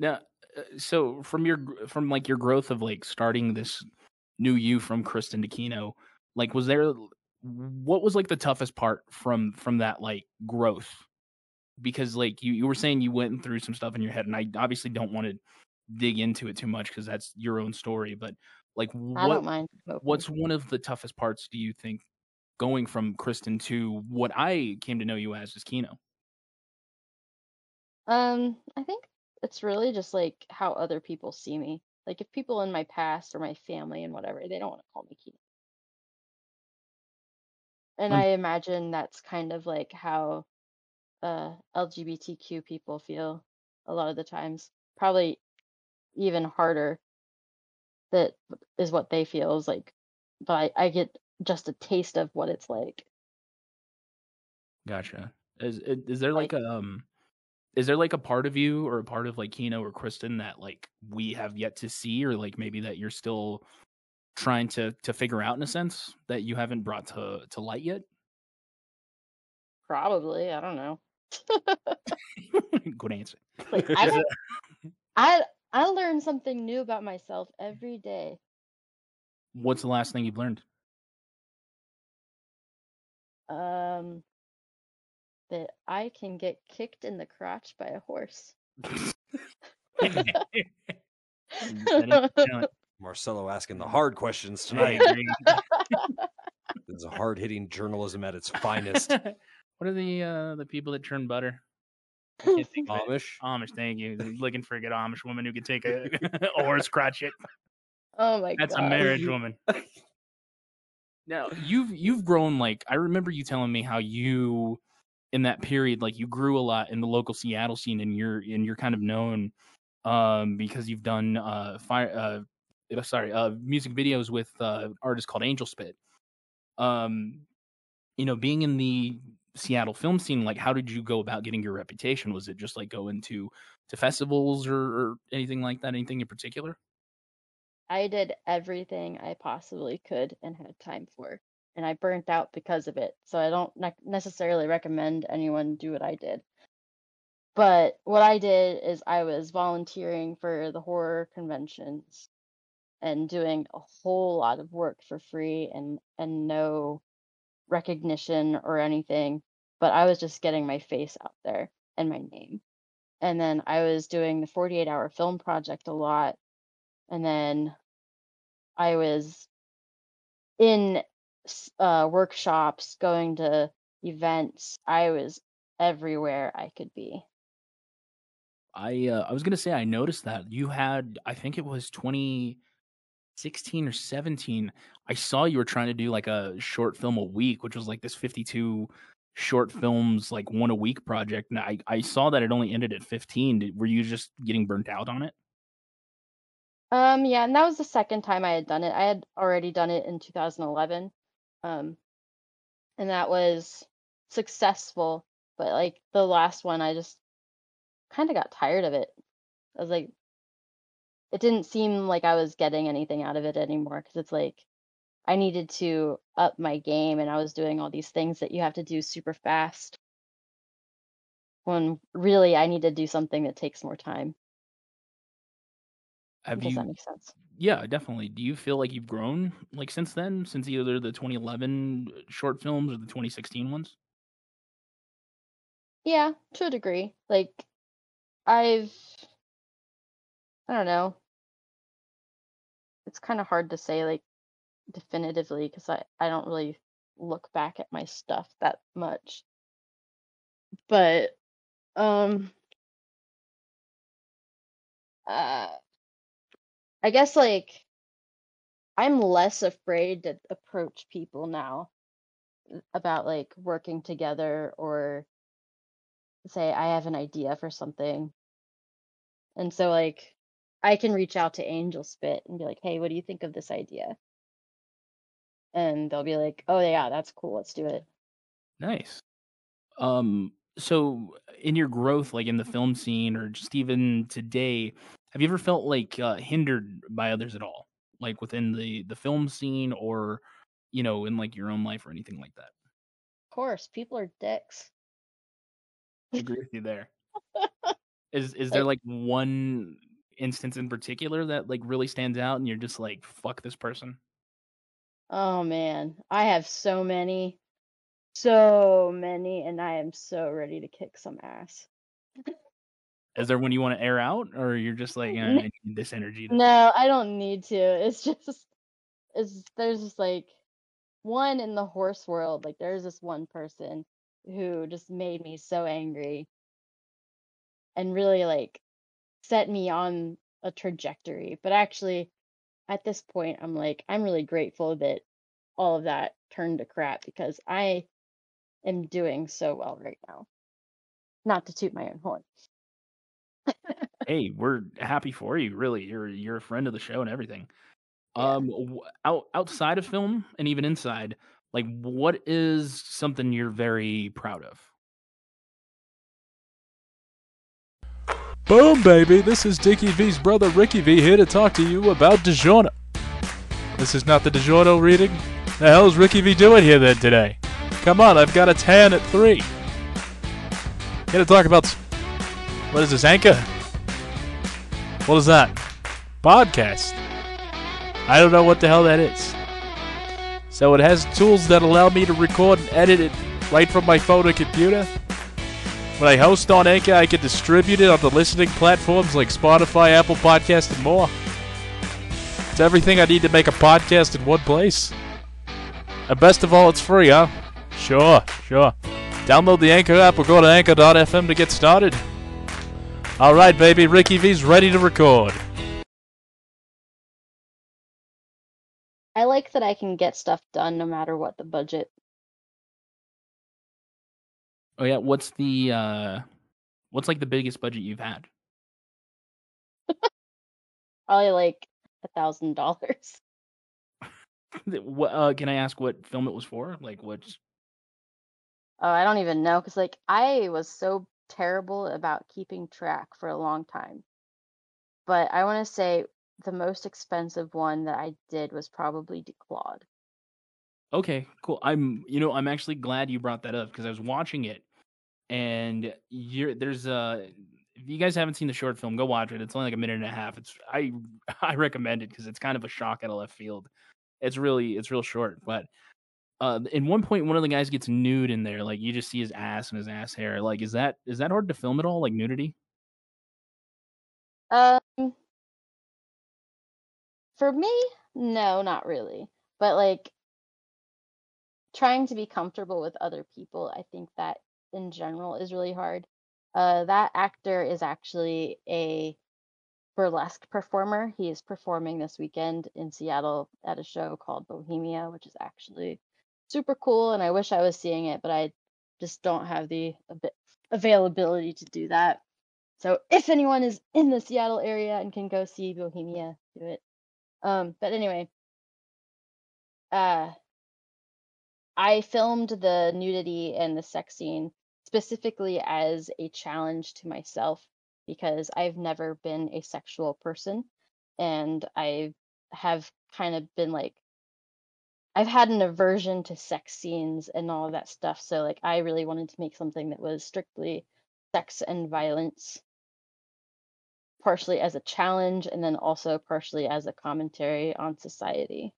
Now, uh, so from your from like your growth of like starting this new you from Kristen to Kino, like was there what was like the toughest part from from that like growth? Because like you you were saying you went through some stuff in your head, and I obviously don't want to dig into it too much because that's your own story. But like, what what's one of the toughest parts? Do you think going from Kristen to what I came to know you as is Kino? Um, I think it's really just like how other people see me. Like if people in my past or my family and whatever, they don't want to call me Kino. And I imagine that's kind of like how uh LGBTQ people feel a lot of the times. Probably even harder that is what they feel is like but I, I get just a taste of what it's like. Gotcha. Is is is there Like like a um is there like a part of you or a part of like Kino or Kristen that like we have yet to see or like maybe that you're still trying to to figure out in a sense that you haven't brought to to light yet? probably, I don't know. Good answer. Like I I I learn something new about myself every day. What's the last thing you've learned? Um, that I can get kicked in the crotch by a horse. That ain't talent. Marcelo asking the hard questions tonight. agree. This is hard hitting journalism at its finest. what are the uh the people that churn butter? I can't think of it. Amish. Amish, thank you. Looking for a good Amish woman who could take a, a horse crotch it. Oh my god. That's god. a marriage woman. Now you've you've grown like I remember you telling me how you in that period like you grew a lot in the local Seattle scene and you're and you're kind of known um because you've done uh fire uh, sorry uh music videos with uh artists called Angel Spit. Um you know being in the Seattle film scene like how did you go about getting your reputation was it just like going to to festivals or, or anything like that anything in particular? I did everything I possibly could and had time for, and I burnt out because of it. So I don't nec- necessarily recommend anyone do what I did. But what I did is I was volunteering for the horror conventions and doing a whole lot of work for free and and no recognition or anything, but I was just getting my face out there and my name. And then I was doing the 48 hour film project a lot. And then I was in uh, workshops, going to events. I was everywhere I could be. I uh, I was gonna say I noticed that you had I think it was 2016 or 17. I saw you were trying to do like a short film a week, which was like this 52 short films like one a week project. And I I saw that it only ended at 15. Did, were you just getting burnt out on it? Um, yeah, and that was the second time I had done it. I had already done it in 2011. Um, and that was successful, but like the last one, I just kind of got tired of it. I was like, it didn't seem like I was getting anything out of it anymore because it's like I needed to up my game and I was doing all these things that you have to do super fast. When really I need to do something that takes more time. Have Does you that make sense? Yeah, definitely. Do you feel like you've grown like since then, since either the 2011 uh, short films or the 2016 ones? Yeah, to a degree. Like I've I don't know. It's kind of hard to say like definitively because I I don't really look back at my stuff that much. But um uh I guess like I'm less afraid to approach people now about like working together or say I have an idea for something. And so like I can reach out to Angel Spit and be like, "Hey, what do you think of this idea?" And they'll be like, "Oh yeah, that's cool. Let's do it." Nice. Um, so in your growth, like in the film scene or just even today, have you ever felt like uh, hindered by others at all, like within the the film scene or you know in like your own life or anything like that? Of course, people are dicks. I agree with you there. Is is there like one instance in particular that like really stands out and you're just like fuck this person? Oh man, I have so many, so many, and I am so ready to kick some ass. Is there one you want to air out or you're just like "Eh, I need this energy? To... No, I don't need to. It's just, it's there's just like one in the horse world. Like there's this one person who just made me so angry and really like set me on a trajectory. But actually, at this point, I'm like, I'm really grateful that all of that turned to crap because I am doing so well right now. Not to toot my own horn. hey, we're happy for you. Really, you're you're a friend of the show and everything. Yeah. Um, out outside of film and even inside, like, what is something you're very proud of? Boom, baby. This is Dickie V's brother Ricky V here to talk to you about DiGiorno. This is not the DiGiorno reading. The hell is Ricky V doing here then today? Come on, I've got a tan at 3. Here to talk about. What is this, Anchor? What is that? Podcast. I don't know what the hell that is. So it has tools that allow me to record and edit it right from my phone or computer. When I host on Anchor, I can distribute it on the listening platforms like Spotify, Apple Podcast, and more. It's everything I need to make a podcast in one place. And best of all, it's free, huh? Sure, sure. Download the Anchor app or go to anchor.fm to get started. Alright, baby, Ricky V's ready to record. I like that I can get stuff done no matter what the budget. Oh yeah, what's the uh, what's like the biggest budget you've had? Probably like a thousand dollars. What uh, can I ask what film it was for? Like what's Oh, I don't even know because like I was so terrible about keeping track for a long time. But I want to say the most expensive one that I did was probably Declawed. Okay, cool. I'm, you know, I'm actually glad you brought that up because I was watching it, and you're there's a if you guys haven't seen the short film, go watch it. It's only like a minute and a half. It's I I recommend it because it's kind of a shock out of left field. It's really it's real short, but uh, in one point, one of the guys gets nude in there. Like you just see his ass and his ass hair. Like, is that is that hard to film at all? Like nudity? Um, for me, no, not really. But like trying to be comfortable with other people, I think that in general is really hard. Uh, that actor is actually a burlesque performer. He is performing this weekend in Seattle at a show called Bohemia, which is actually super cool. And I wish I was seeing it, but I just don't have the ab- availability to do that. So if anyone is in the Seattle area and can go see Bohemia, do it. Um, but anyway, uh, I filmed the nudity and the sex scene specifically as a challenge to myself because I've never been a sexual person and I have kind of been like I've had an aversion to sex scenes and all of that stuff. So like I really wanted to make something that was strictly sex and violence partially as a challenge and then also partially as a commentary on society.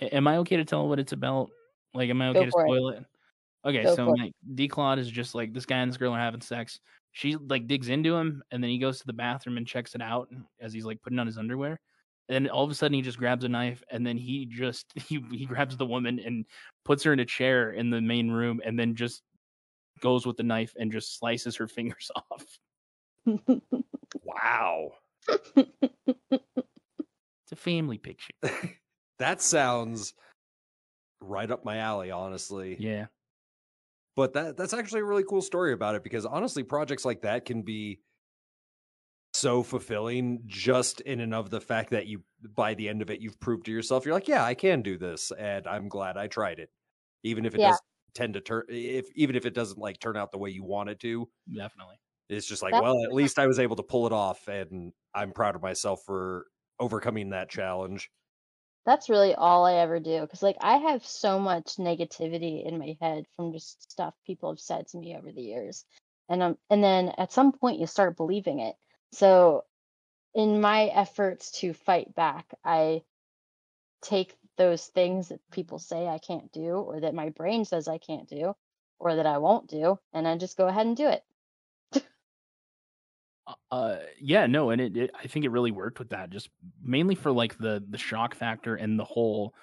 Am I okay to tell what it's about? Like, am I Go okay to for it. spoil it? Okay, Go so for it. like Declawed is just like this guy and this girl are having sex. She like digs into him, and then he goes to the bathroom and checks it out as he's like putting on his underwear. And then all of a sudden he just grabs a knife, and then he just he he grabs the woman and puts her in a chair in the main room, and then just goes with the knife and just slices her fingers off. Wow. It's a family picture. That sounds right up my alley, honestly. Yeah. But that that's actually a really cool story about it because honestly, projects like that can be so fulfilling just in and of the fact that you by the end of it you've proved to yourself you're like, yeah, I can do this and I'm glad I tried it. Even if it Yeah. does tend to turn if even if it doesn't like turn out the way you want it to, Definitely. it's just like, That's well, at least I was able to pull it off and I'm proud of myself for overcoming that challenge. That's really all I ever do. Because, like, I have so much negativity in my head from just stuff people have said to me over the years. And um, and then at some point you start believing it. So, in my efforts to fight back, I take those things that people say I can't do, or that my brain says I can't do, or that I won't do, and I just go ahead and do it. Uh yeah no and it, it i think it really worked with that just mainly for like the the shock factor and the whole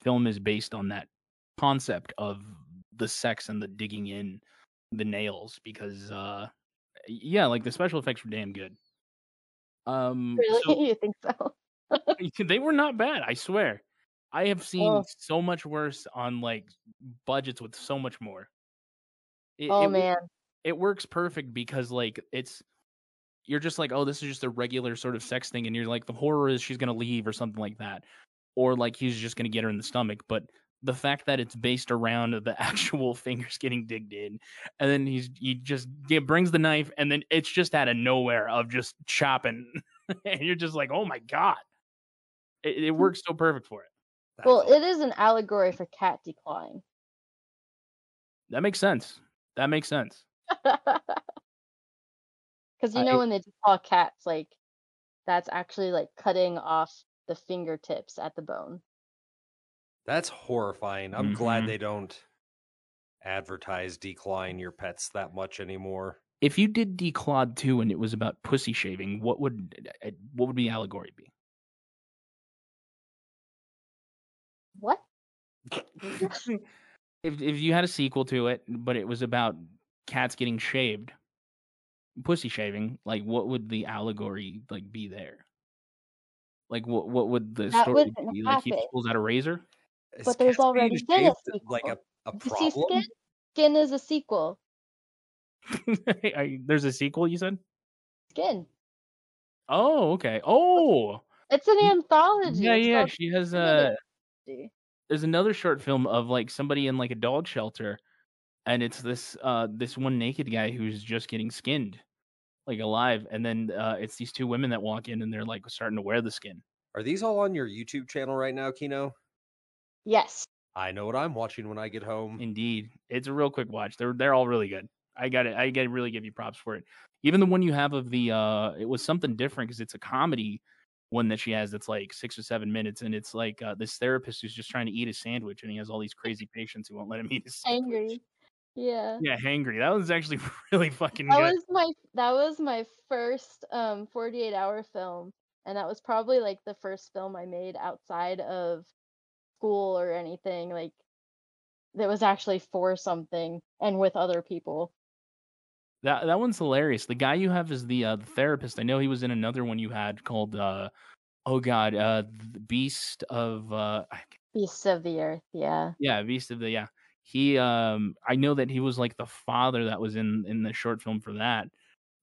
film is based on that concept of the sex and the digging in the nails because uh yeah like the special effects were damn good um Really? so- you think so? they were not bad i swear i have seen Oh. so much worse on like budgets with so much more It- oh it man. it works perfect because like it's you're just like oh this is just a regular sort of sex thing and you're like the horror is she's gonna leave or something like that or like he's just gonna get her in the stomach but the fact that it's based around the actual fingers getting digged in and then he's he just get, brings the knife and then it's just out of nowhere of just chopping and you're just like oh my god. It, it hmm. works so perfect for it. That's Well, all. it is an allegory for cat declawing. that makes sense. That makes sense Because you I- know when they claw cats, like that's actually like cutting off the fingertips at the bone. That's horrifying. I'm Mhm. glad they don't advertise declaw your pets that much anymore. if you did declawed 2 and it was about pussy shaving what would uh, what would the allegory be What? if if you had a sequel to it, but it was about cats getting shaved, pussy shaving, like what would the allegory like be there? Like what what would the That story be? Like he pulls out a razor? Is But there's cats already been a shaved, like a, a You see problem. Skin? Skin is a sequel. There's a sequel, you said? Skin. Oh, okay. Oh, It's an anthology. yeah, It's yeah. She has a. Anthology. There's another short film of like somebody in like a dog shelter, and it's this uh this one naked guy who's just getting skinned, like alive, and then uh it's these two women that walk in and they're like starting to wear the skin. Are these all on your YouTube channel right now, Kino? Yes. I know what I'm watching when I get home. Indeed, it's a real quick watch. They're they're all really good. I got it. I got to really give you props for it. Even the one you have of the uh, it was something different because it's a comedy one that she has that's like six or seven minutes, and it's like uh, this therapist who's just trying to eat a sandwich, and he has all these crazy patients who won't let him eat his sandwich. Angry. Yeah. Yeah, hangry. That was actually really fucking That good. was my that was my first um 48 hour film and that was probably like the first film I made outside of school or anything like that was actually for something and with other people. That that one's hilarious. The guy you have is the uh, the therapist. I know he was in another one you had called uh, oh god, uh, the Beast of uh, I Beasts of the Earth, yeah. Yeah, Beast of the yeah. He um I know that he was like the father that was in in the short film for that.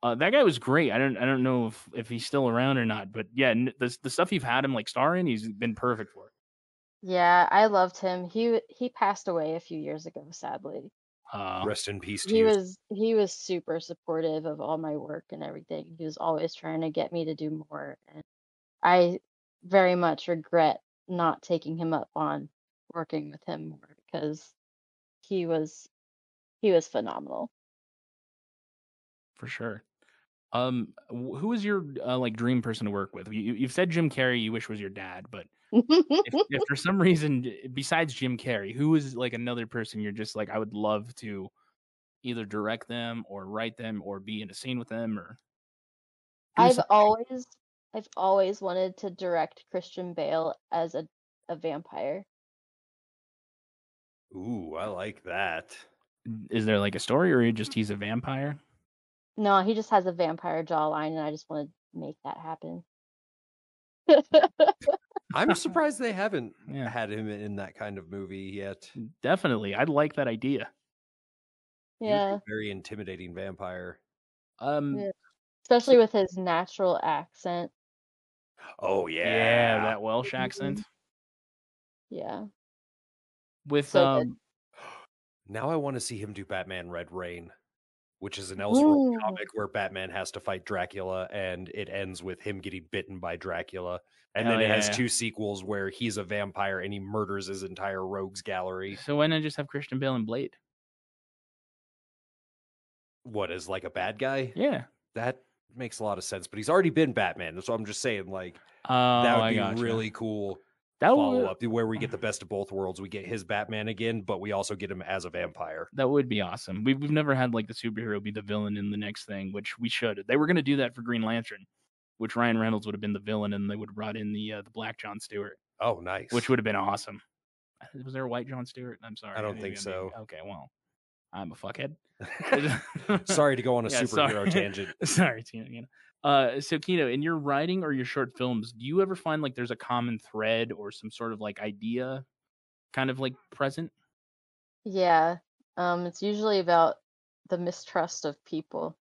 Uh that guy was great. I don't I don't know if if he's still around or not, but yeah, the the stuff you've had him like star in, he's been perfect for. Yeah, I loved him. He he passed away a few years ago, sadly. Uh Rest in peace to He you. was he was super supportive of all my work and everything. He was always trying to get me to do more and I very much regret not taking him up on working with him more because he was he was phenomenal. for sure. Um who is your uh, like dream person to work with? You you've said Jim Carrey you wish was your dad, but if, if for some reason besides Jim Carrey, who is like another person you're just like I would love to either direct them or write them or be in a scene with them or I've something. always I've always wanted to direct Christian Bale as a a vampire. Ooh, I like that. is there like a story or just he's a vampire? No, he just has a vampire jawline and I just want to make that happen. I'm surprised they haven't Yeah. had him in that kind of movie yet. Definitely, I like that idea. He would be Yeah, a very intimidating vampire. Um, Yeah. especially with his natural accent. Oh yeah, yeah, that Welsh accent Yeah. With So good. um, Now I want to see him do Batman Red Rain, which is an Elseworld Ooh. comic where Batman has to fight Dracula and it ends with him getting bitten by Dracula. And Hell then it has two sequels where he's a vampire and he murders his entire rogues gallery. so why not just have Christian Bale and Blade? What is like a bad guy? Yeah. That makes a lot of sense, but he's already been Batman. So I'm just saying, like, Oh, that would I be gotcha. really cool that follow would up where we get the best of both worlds. We get his Batman again, but we also get him as a vampire. that would be awesome. We've we've never had like the superhero be the villain in the next thing, which we should. They were going to do that for Green Lantern, which Ryan Reynolds would have been the villain, and they would have brought in the uh, the Black John Stewart, Oh, nice. which would have been awesome. Was there a white John Stewart? I'm sorry, I don't maybe think so. Okay, well, I'm a fuckhead. Sorry to go on a Yeah, superhero sorry. tangent. Sorry, Tina. You know. Uh, so Kino, in your writing or your short films, do you ever find like there's a common thread or some sort of like idea, kind of like present? Yeah. Um, it's usually about the mistrust of people.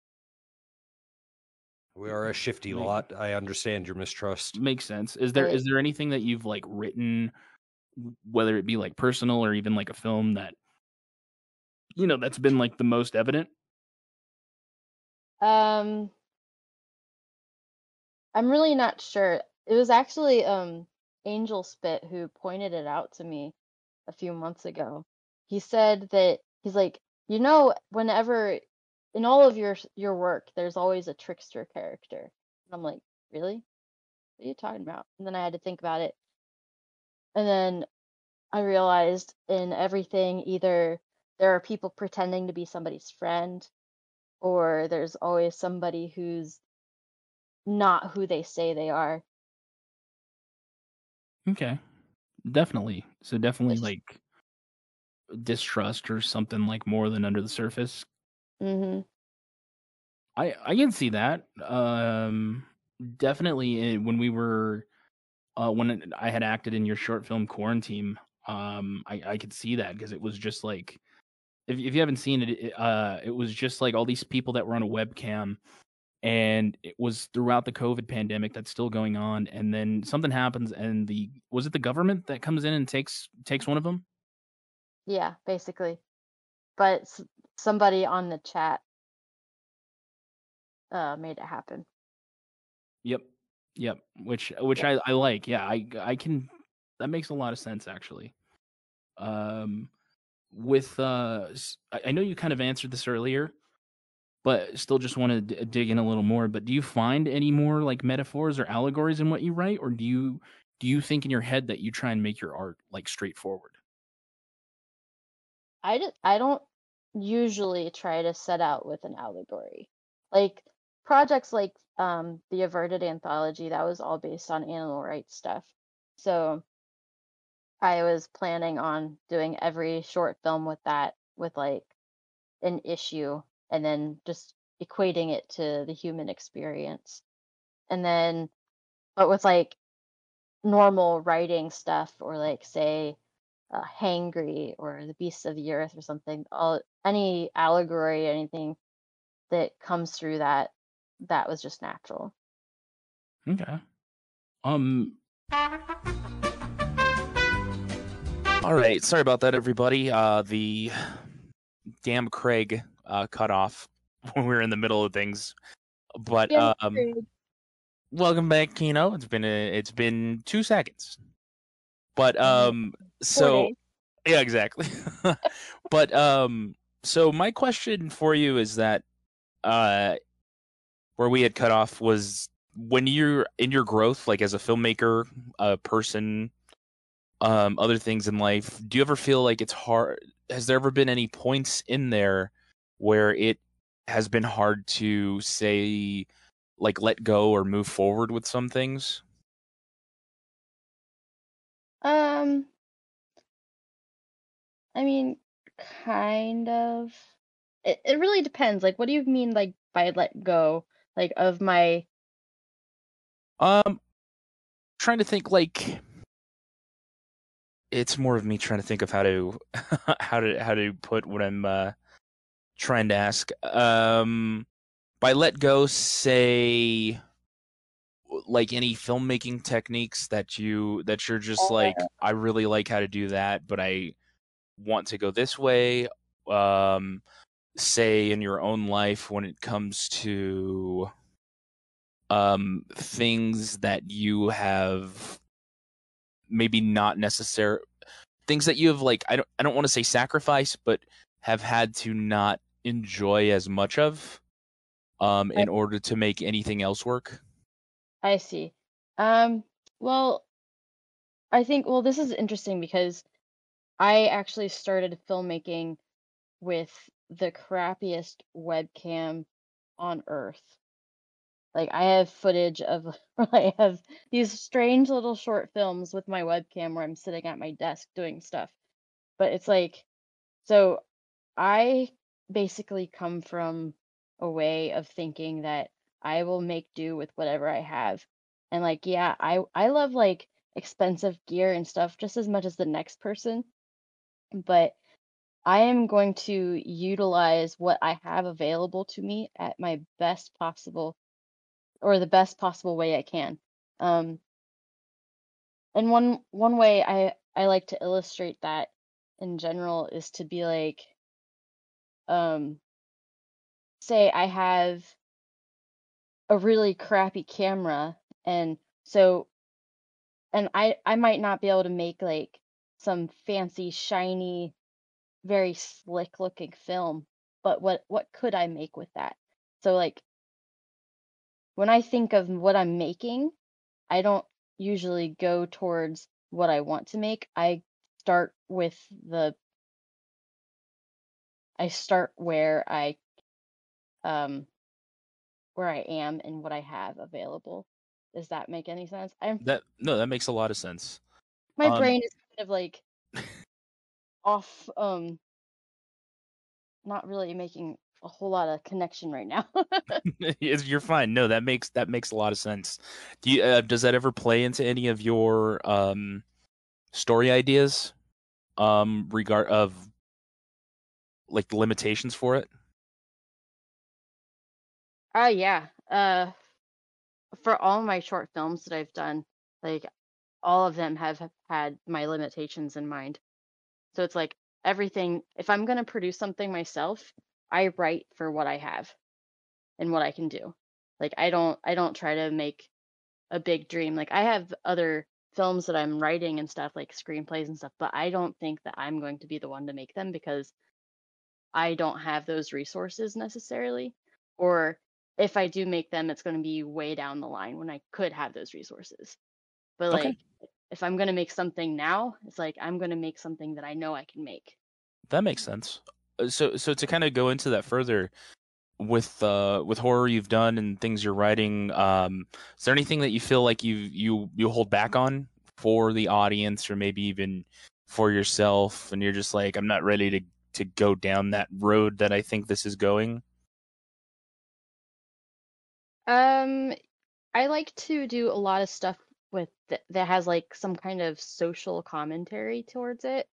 We are a shifty Like- lot. I understand your mistrust. Makes sense. Is there is Right. there anything that you've like written, whether it be like personal or even like a film that, you know, that's been like the most evident? Um, I'm really not sure. It was actually um Angel Spit who pointed it out to me a few months ago. He said that he's like, you know, whenever in all of your your work, there's always a trickster character. And I'm like, really? What are you talking about? And then I had to think about it. And then I realized in everything, either there are people pretending to be somebody's friend, or there's always somebody who's not who they say they are. Okay, definitely. So definitely like distrust or something like more than under the surface. hmm I I can see that. Um, definitely uh, when we were, uh, when I had acted in your short film Quarantine, um, I I could see that because it was just like, if if you haven't seen it, it, uh, it was just like all these people that were on a webcam, and it was throughout the COVID pandemic that's still going on, and then something happens, and the was it the government that comes in and takes takes one of them? Yeah, basically. But somebody on the chat uh made it happen. Yep. Yep. Which which I, I like. Yeah, I I can that makes a lot of sense actually. Um with uh I know you kind of answered this earlier, but still just want to d- dig in a little more, but do you find any more like metaphors or allegories in what you write or do you do you think in your head that you try and make your art like straightforward? I I don't usually try to set out with an allegory. Like projects like um the Averted Anthology, that was all based on animal rights stuff. So I was planning on doing every short film with that with like an issue and then just equating it to the human experience. And then but with like normal writing stuff or like say uh, hangry or the beasts of the earth or something all any allegory anything that comes through that that was just natural Okay. Um All right, sorry about that everybody. Uh the damn Craig uh cut off when we were in the middle of things. But um welcome back Kino. It's been a, it's been 2 seconds. But um so yeah, exactly. but um so my question for you is that uh where we had cut off was when you're in your growth like as a filmmaker, a person, um other things in life, do you ever feel like it's hard has there ever been any points in there where it has been hard to say like let go or move forward with some things? um i mean kind of. It, it really depends. Like what do you mean like by let go? Like of my Um, trying to think like it's more of me trying to think of how to how to how to put what I'm uh, trying to ask. Um, by let go, say like any filmmaking techniques that you that you're just like I really like how to do that, but I want to go this way. Um, say in your own life when it comes to um things that you have maybe not necessary things that you have like I don't I don't want to say sacrifice but have had to not enjoy as much of um in order to make anything else work. I see. Um, well, I think, well, this is interesting because I actually started filmmaking with the crappiest webcam on earth. Like I have footage of I have these strange little short films with my webcam where I'm sitting at my desk doing stuff. But it's like so I basically come from a way of thinking that I will make do with whatever I have. And like yeah, I I love like expensive gear and stuff just as much as the next person. But I am going to utilize what I have available to me at my best possible or the best possible way I can. Um, and one one way I I like to illustrate that in general is to be like, um, say I have a really crappy camera, and so, and I I might not be able to make like some fancy shiny, very slick looking film, but what what could I make with that? So like when I think of what I'm making, I don't usually go towards what I want to make. I start with the I start where I um where I am and what I have available. Does that make any sense? I'm That no, that makes a lot of sense. my um, brain is kind of like off um not really making a whole lot of connection right now. You're fine. No, that makes that makes a lot of sense. Do you uh, does that ever play into any of your um story ideas? Um regard of like the limitations for it? Oh yeah. Uh for all my short films that I've done, like all of them have had my limitations in mind. So it's like everything if I'm going to produce something myself, I write for what I have and what I can do. Like I don't I don't try to make a big dream. Like I have other films that I'm writing and stuff like screenplays and stuff, but I don't think that I'm going to be the one to make them because I don't have those resources necessarily. Or if I do make them, it's going to be way down the line when I could have those resources. But Okay. like if I'm going to make something now, it's like I'm going to make something that I know I can make. That makes sense. Uh, So so to kind of go into that further with uh with horror you've done and things you're writing, um is there anything that you feel like you you you hold back on for the audience or maybe even for yourself and you're just like I'm not ready to to go down that road that I think this is going? Um, I like to do a lot of stuff with th that has like some kind of social commentary towards it,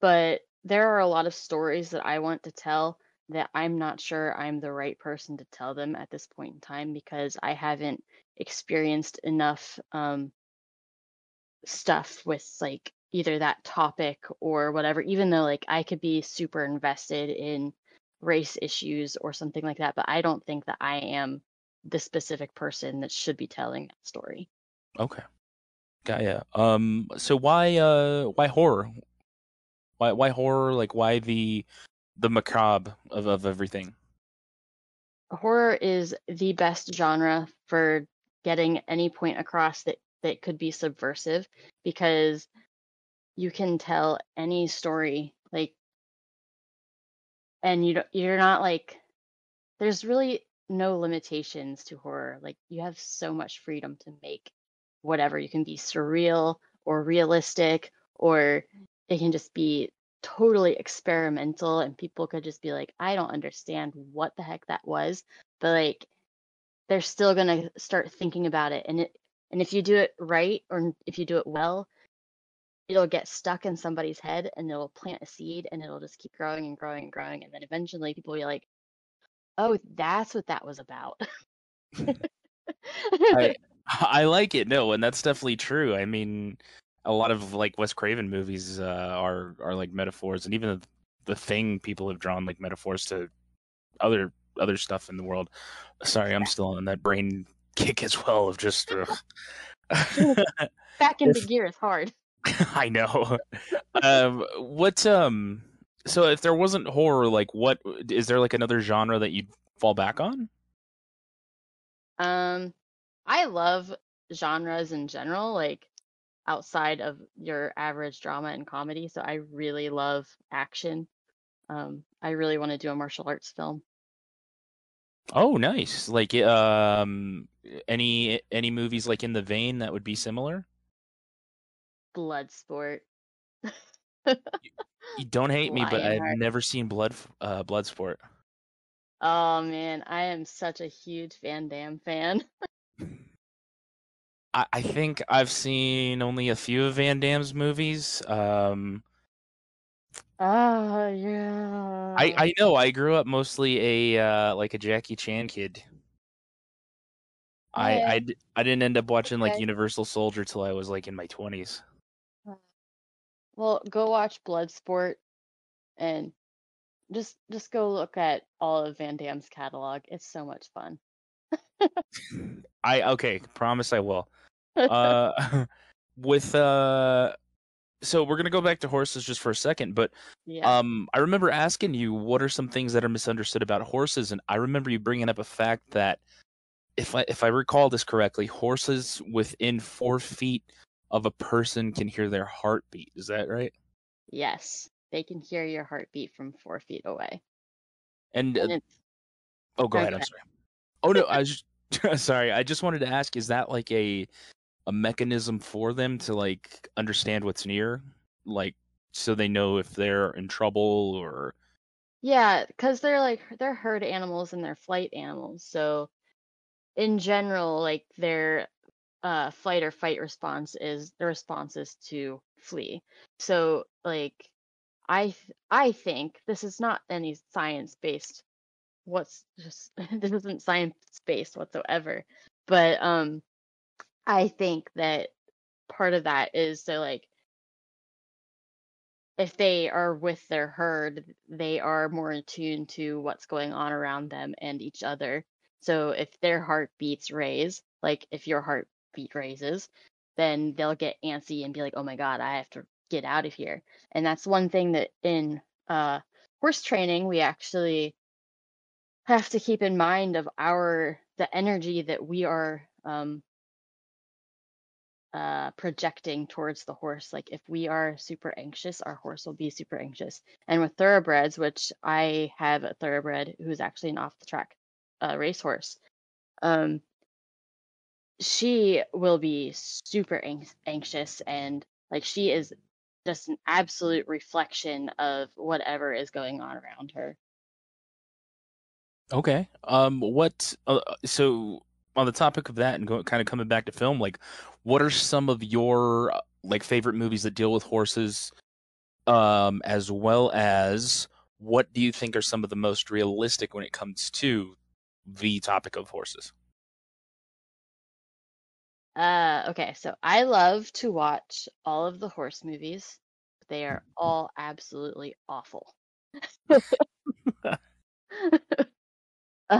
but there are a lot of stories that I want to tell that I'm not sure I'm the right person to tell them at this point in time because I haven't experienced enough um stuff with like either that topic or whatever, even though like I could be super invested in race issues or something like that, but I don't think that I am the specific person that should be telling that story. Okay. Got. Um so why uh why horror? Why why horror like why the the macabre of of everything? Horror is the best genre for getting any point across that that could be subversive because you can tell any story like and you don't, you're not like there's really no limitations to horror. Like you have so much freedom to make whatever. You can be surreal or realistic, or it can just be totally experimental, and people could just be like, I don't understand what the heck that was, but like they're still gonna start thinking about it. And it and if you do it right or if you do it well, it'll get stuck in somebody's head and it'll plant a seed and it'll just keep growing and growing and growing and then eventually people will be like oh that's what that was about I, I like it. No, and that's definitely true. I mean, a lot of like Wes Craven movies uh, are are like metaphors, and even the, the thing people have drawn like metaphors to other other stuff in the world. Sorry, I'm still on that brain kick as well of just. ugh. back into If- gear is hard I know. um, what um, so if there wasn't horror, like what is there like another genre that you'd fall back on? Um, I love genres in general, like outside of your average drama and comedy. So I really love action. Um, I really want to do a martial arts film. Oh, nice. Like um, any any movies like in the vein that would be similar? Bloodsport. You don't hate me, but I've never seen Blood uh Bloodsport. Oh man, I am such a huge Van Damme fan. I, I think I've seen only a few of Van Damme's movies. Um, Oh yeah. I I know I grew up mostly a uh like a Jackie Chan kid. I I I, didn't end up watching like Universal Soldier till I was like in my twenties. Well, go watch Bloodsport and just just go look at all of Van Damme's catalog. It's so much fun. I okay, promise I will. Uh, with uh, so we're gonna go back to horses just for a second, but yeah. Um, I remember asking you what are some things that are misunderstood about horses, and I remember you bringing up a fact that, if I if I recall this correctly, horses within four feet of a person can hear their heartbeat. Is that right? yes. They can hear your heartbeat from four feet away. And, uh, And oh, go ahead. I'm sorry. Oh no, I was just, sorry. I just wanted to ask: Is that like a a mechanism for them to like understand what's near, like so they know if they're in trouble or? Yeah, because they're like they're herd animals and they're flight animals. So in general, like their uh flight or fight response is the response is to flee. So like I th- I think this is not any science based what's just this isn't science based whatsoever. But um I think that part of that is so like if they are with their herd, they are more in tune to what's going on around them and each other. So if their heartbeats raise, like if your heartbeat raises, then they'll get antsy and be like, "Oh my god, I have to get out of here." And that's one thing that in uh, horse training we actually have to keep in mind of our the energy that we are um, uh, projecting towards the horse. Like if we are super anxious, our horse will be super anxious. And with thoroughbreds, which I have a thoroughbred who's actually an off the track uh, racehorse, um, she will be super ang- anxious and like she is just an absolute reflection of whatever is going on around her. Okay. Um. What? Uh, so on the topic of that, and kind of coming back to film, like, what are some of your uh, like favorite movies that deal with horses? Um, as well as what do you think are some of the most realistic when it comes to the topic of horses? Uh, okay, so I love to watch all of the horse movies. They are all absolutely awful.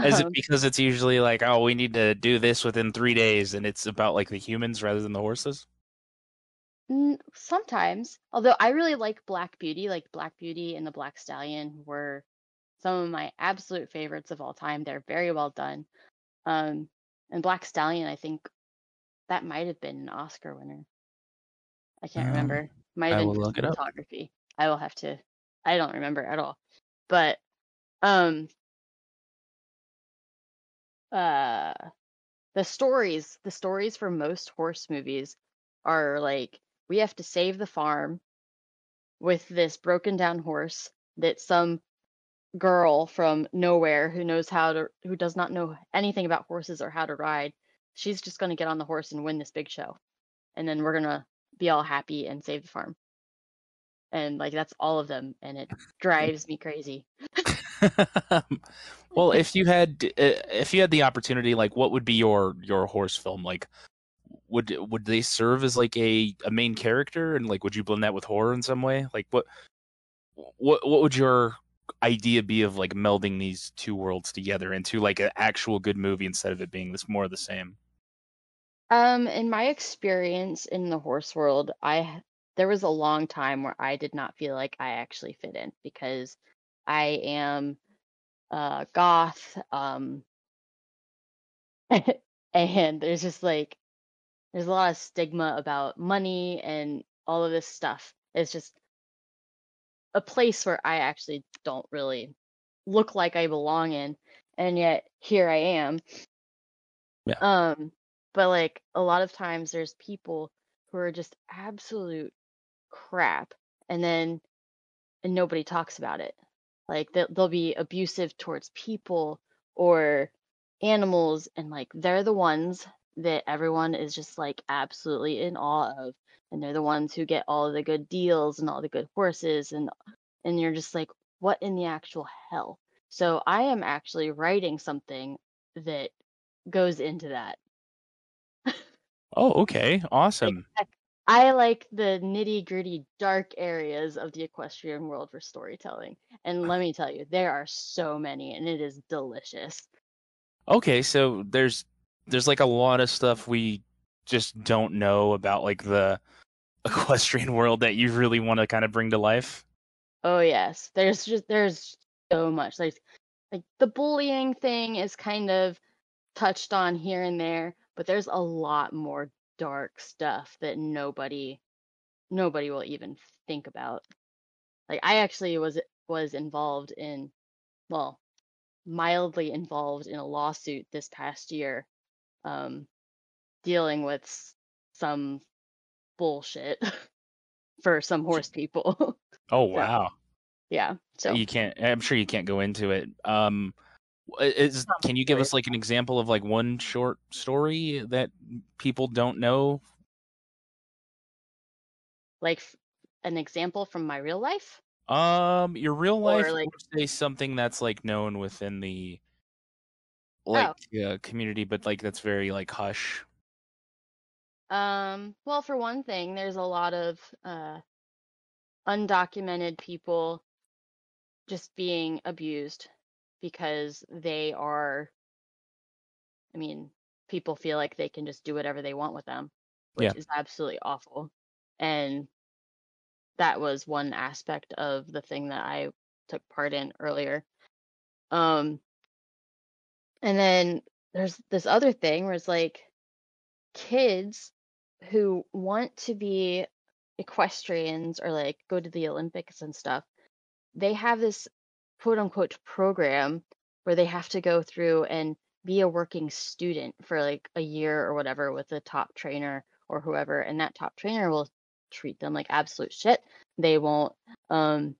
Is it Um, because it's usually like, oh, we need to do this within three days, and it's about like the humans rather than the horses? N- Sometimes, although I really like Black Beauty, like Black Beauty and the Black Stallion were some of my absolute favorites of all time. They're very well done. Um, and Black Stallion, I think that might have been an Oscar winner. I can't Um, remember. Might I have will been for look it up. I will have to. I don't remember at all. But um, uh, the stories, the stories for most horse movies are like we have to save the farm with this broken down horse that some girl from nowhere who knows how to who does not know anything about horses or how to ride she's just going to get on the horse and win this big show and then we're going to be all happy and save the farm. And like that's all of them and it drives me crazy. well, if you had uh, if you had the opportunity, like, what would be your your horse film? Like, would would they serve as like a a main character, and like, would you blend that with horror in some way? Like, what what what would your idea be of like melding these two worlds together into like an actual good movie instead of it being this more of the same? Um, in my experience in the horse world, I there was a long time where I did not feel like I actually fit in because I am uh goth um and there's just like there's a lot of stigma about money and all of this stuff. It's just a place where I actually don't really look like I belong in and yet here I am. Yeah. Um but like a lot of times there's people who are just absolute crap and then and nobody talks about it. Like they'll, they'll be abusive towards people or animals and like they're the ones that everyone is just like absolutely in awe of and they're the ones who get all the good deals and all the good horses and and you're just like what in the actual hell? So i am actually writing something that goes into that Oh, okay, awesome. Like, I like the nitty gritty dark areas of the equestrian world for storytelling. And uh let me tell you, there are so many and it is delicious. Okay, so there's there's like a lot of stuff we just don't know about like the equestrian world that you really want to kind of bring to life. Oh yes. There's just there's so much. Like like the bullying thing is kind of touched on here and there, but there's a lot more dark stuff that nobody nobody will even think about. Like I actually was was involved in well, mildly involved in a lawsuit this past year um dealing with some bullshit for some horse people. Oh So, wow. yeah. So You can't I'm sure you can't go into it. Um is can you give us like an example of like one short story that people don't know? like an example from my real life. Um your real life Or, like- or say something that's like known within the like uh, community but like that's very like hush. Um, well, for one thing, there's a lot of uh, undocumented people just being abused because they are, I mean, people feel like they can just do whatever they want with them, which Yeah. is absolutely awful. And that was one aspect of the thing that I took part in earlier. Um, and then there's this other thing where it's like kids who want to be equestrians or like go to the Olympics and stuff, they have this quote unquote program where they have to go through and be a working student for like a year or whatever with a top trainer or whoever and that top trainer will treat them like absolute shit. They won't um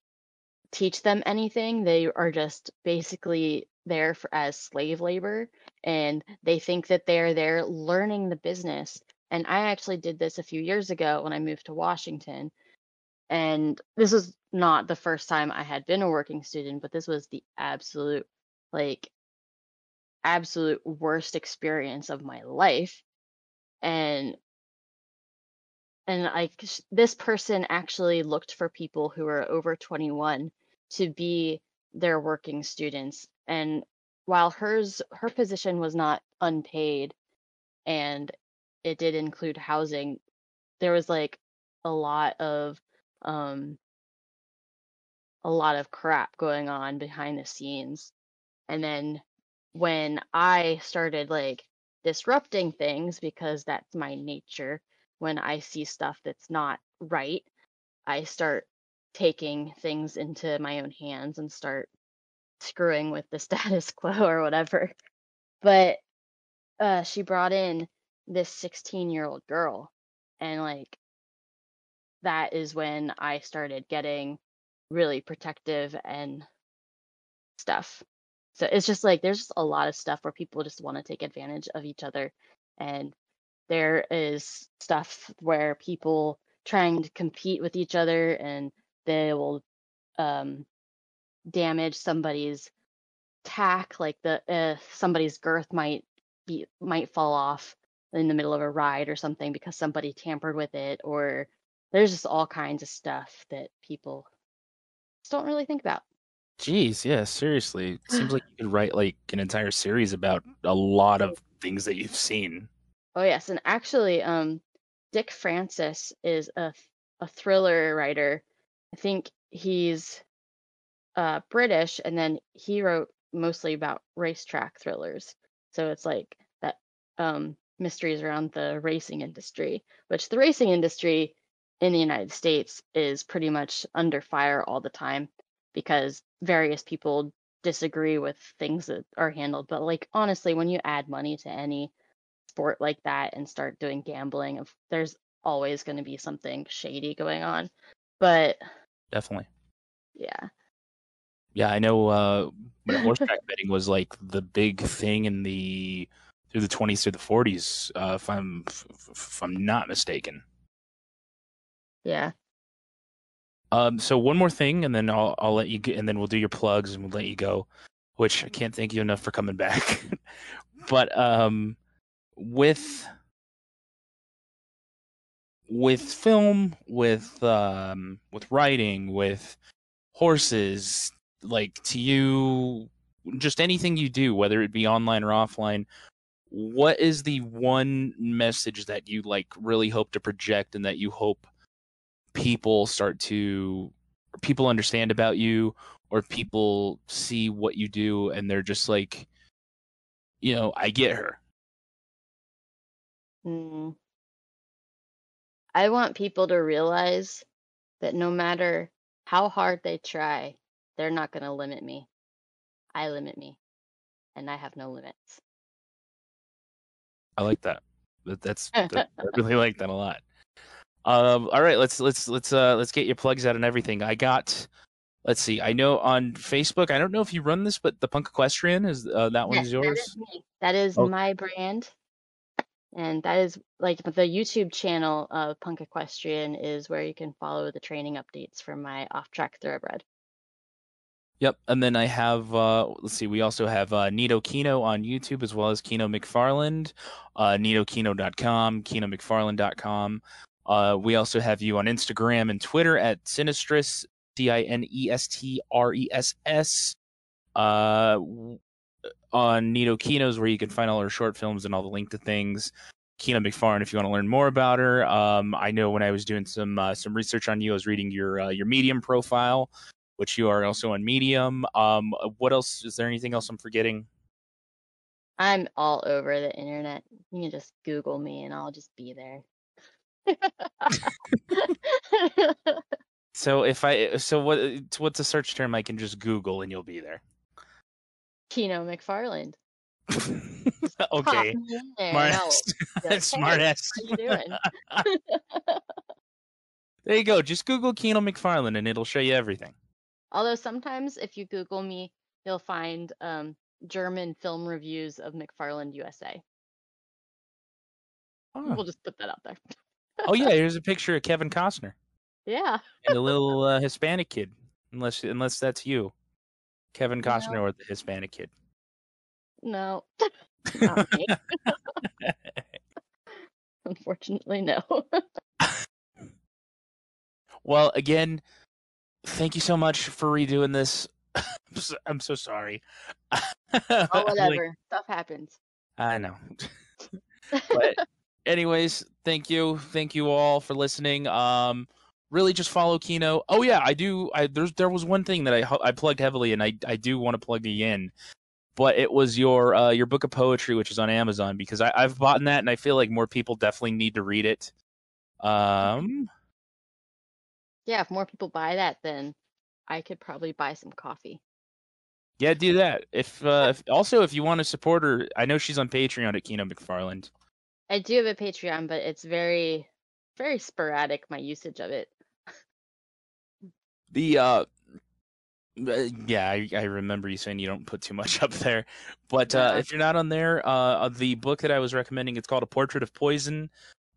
teach them anything. They are just basically there for, as slave labor and they think that they're there learning the business. And I actually did this a few years ago when I moved to Washington. And this was not the first time I had been a working student, but this was the absolute, like, absolute worst experience of my life. And and like this person actually looked for people who were over 21 to be their working students and while hers her position was not unpaid and it did include housing there was like a lot of um a lot of crap going on behind the scenes. And then when i started like disrupting things because that's my nature when i see stuff that's not right i start taking things into my own hands and start screwing with the status quo or whatever. But uh she brought in this 16 year old girl and like that is when i started getting really protective and stuff. So it's just like there's just a lot of stuff where people just want to take advantage of each other and there is stuff where people trying to compete with each other and they will um, damage somebody's tack like the uh, somebody's girth might be might fall off in the middle of a ride or something because somebody tampered with it or there's just all kinds of stuff that people just don't really think about Jeez, yeah, seriously. It seems like you could write like an entire series about a lot of things that you've seen. oh yes and actually um dick francis is a th- a thriller writer i think he's uh british and then he wrote mostly about racetrack thrillers so it's like that um mysteries around the racing industry which the racing industry in the united states is pretty much under fire all the time because various people disagree with things that are handled but like honestly when you add money to any sport like that and start doing gambling there's always going to be something shady going on but Definitely. yeah Yeah, I know uh horseback betting was like the big thing in the through the 20s through the 40s uh if I'm if I'm not mistaken. Yeah Um, so one more thing, and then I'll I'll let you get, and then we'll do your plugs, and we'll let you go. Which I can't thank you enough for coming back. but um, with with film, with um, with writing, with horses, like to you, just anything you do, whether it be online or offline. What is the one message that you like really hope to project, and that you hope people start to people understand about you or people see what you do and they're just like you know i get her Mm. I want people to realize that no matter how hard they try, they're not going to limit me. I limit me, and I have no limits. i like that, that that's that, i really like that a lot um all right let's let's let's uh let's get your plugs out and everything i got let's see i know on facebook i don't know if you run this but the punk equestrian is uh, that one Yes, is that yours is me. That is Oh. my brand. And that is like the YouTube channel of Punk Equestrian is where you can follow the training updates for my off track thoroughbred. Yep, and then I have uh let's see, we also have uh Nito Kino on YouTube as well as Kino McFarland, uh NitoKino.com, KinoMcFarland.com. Uh we also have you on Instagram and Twitter at Cinestress, D I N E S T R E S S. Uh on Nito Kino's where you can find all her short films and all the link to things. Kino McFarland, if you want to learn more about her. Um, I know when I was doing some uh, some research on you, I was reading your uh, your Medium profile, which you are also on Medium. Um, what else? Is there anything else I'm forgetting? I'm all over the internet. You can just Google me and I'll just be there. So if I so what what's a search term I can just Google and you'll be there. Kino McFarland. Okay, me in there smart ass. like, smart "Hey, ass. You? There you go. Just Google Kino McFarland and it'll show you everything. Although sometimes if you Google me, you'll find um, German film reviews of McFarland USA. Oh, We'll just put that out there. Oh yeah, here's a picture of Kevin Costner Yeah. and a little uh, Hispanic kid. Unless unless that's you, Kevin Costner No. or the Hispanic kid. No. Not me. Unfortunately, no. Well, again, thank you so much for redoing this. I'm so, I'm so sorry. oh, Like, whatever. Stuff happens. I know. but anyways, thank you. Thank you all for listening. Um really just follow Kino. Oh yeah, I do I there's there was one thing that I I plugged heavily and I I do want to plug again. But it was your uh your book of poetry which is on Amazon because I I've bought that and I feel like more people definitely need to read it. Um Yeah, if more people buy that, then I could probably buy some coffee. Yeah, do that. If, uh, if also if you want to support her, I know she's on Patreon at Kino McFarland. I do have a Patreon, but it's very, very sporadic, my usage of it. The uh, uh, yeah, I, I remember you saying you don't put too much up there, but uh, No. if you're not on there, uh, the book that I was recommending it's called A Portrait of Poison.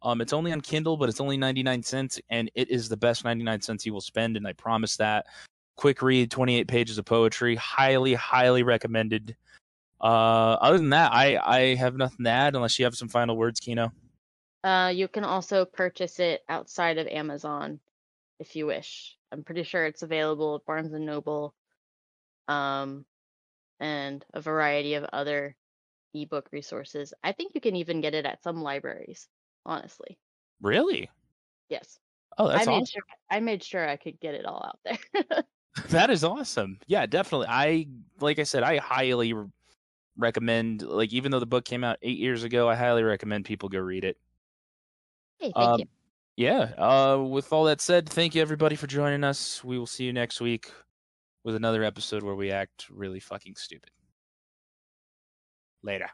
Um, it's only on Kindle, but it's only 99 cents, and it is the best 99 cents you will spend, and I promise that. Quick read, 28 pages of poetry, highly, highly recommended. Uh, other than that, I I have nothing to add unless you have some final words, Kino. Uh, you can also purchase it outside of Amazon if you wish. I'm pretty sure it's available at Barnes and Noble, um, and a variety of other ebook resources. I think you can even get it at some libraries. Honestly, Really? yes. Oh, that's I made awesome. sure I made sure I could get it all out there. That is awesome. Yeah, definitely. I like I said, I highly recommend. Like, even though the book came out eight years ago, I highly recommend people go read it. hey, thank Um, you. Yeah. Uh, with all that said, thank you everybody for joining us. We will see you next week with another episode where we act really fucking stupid. Later.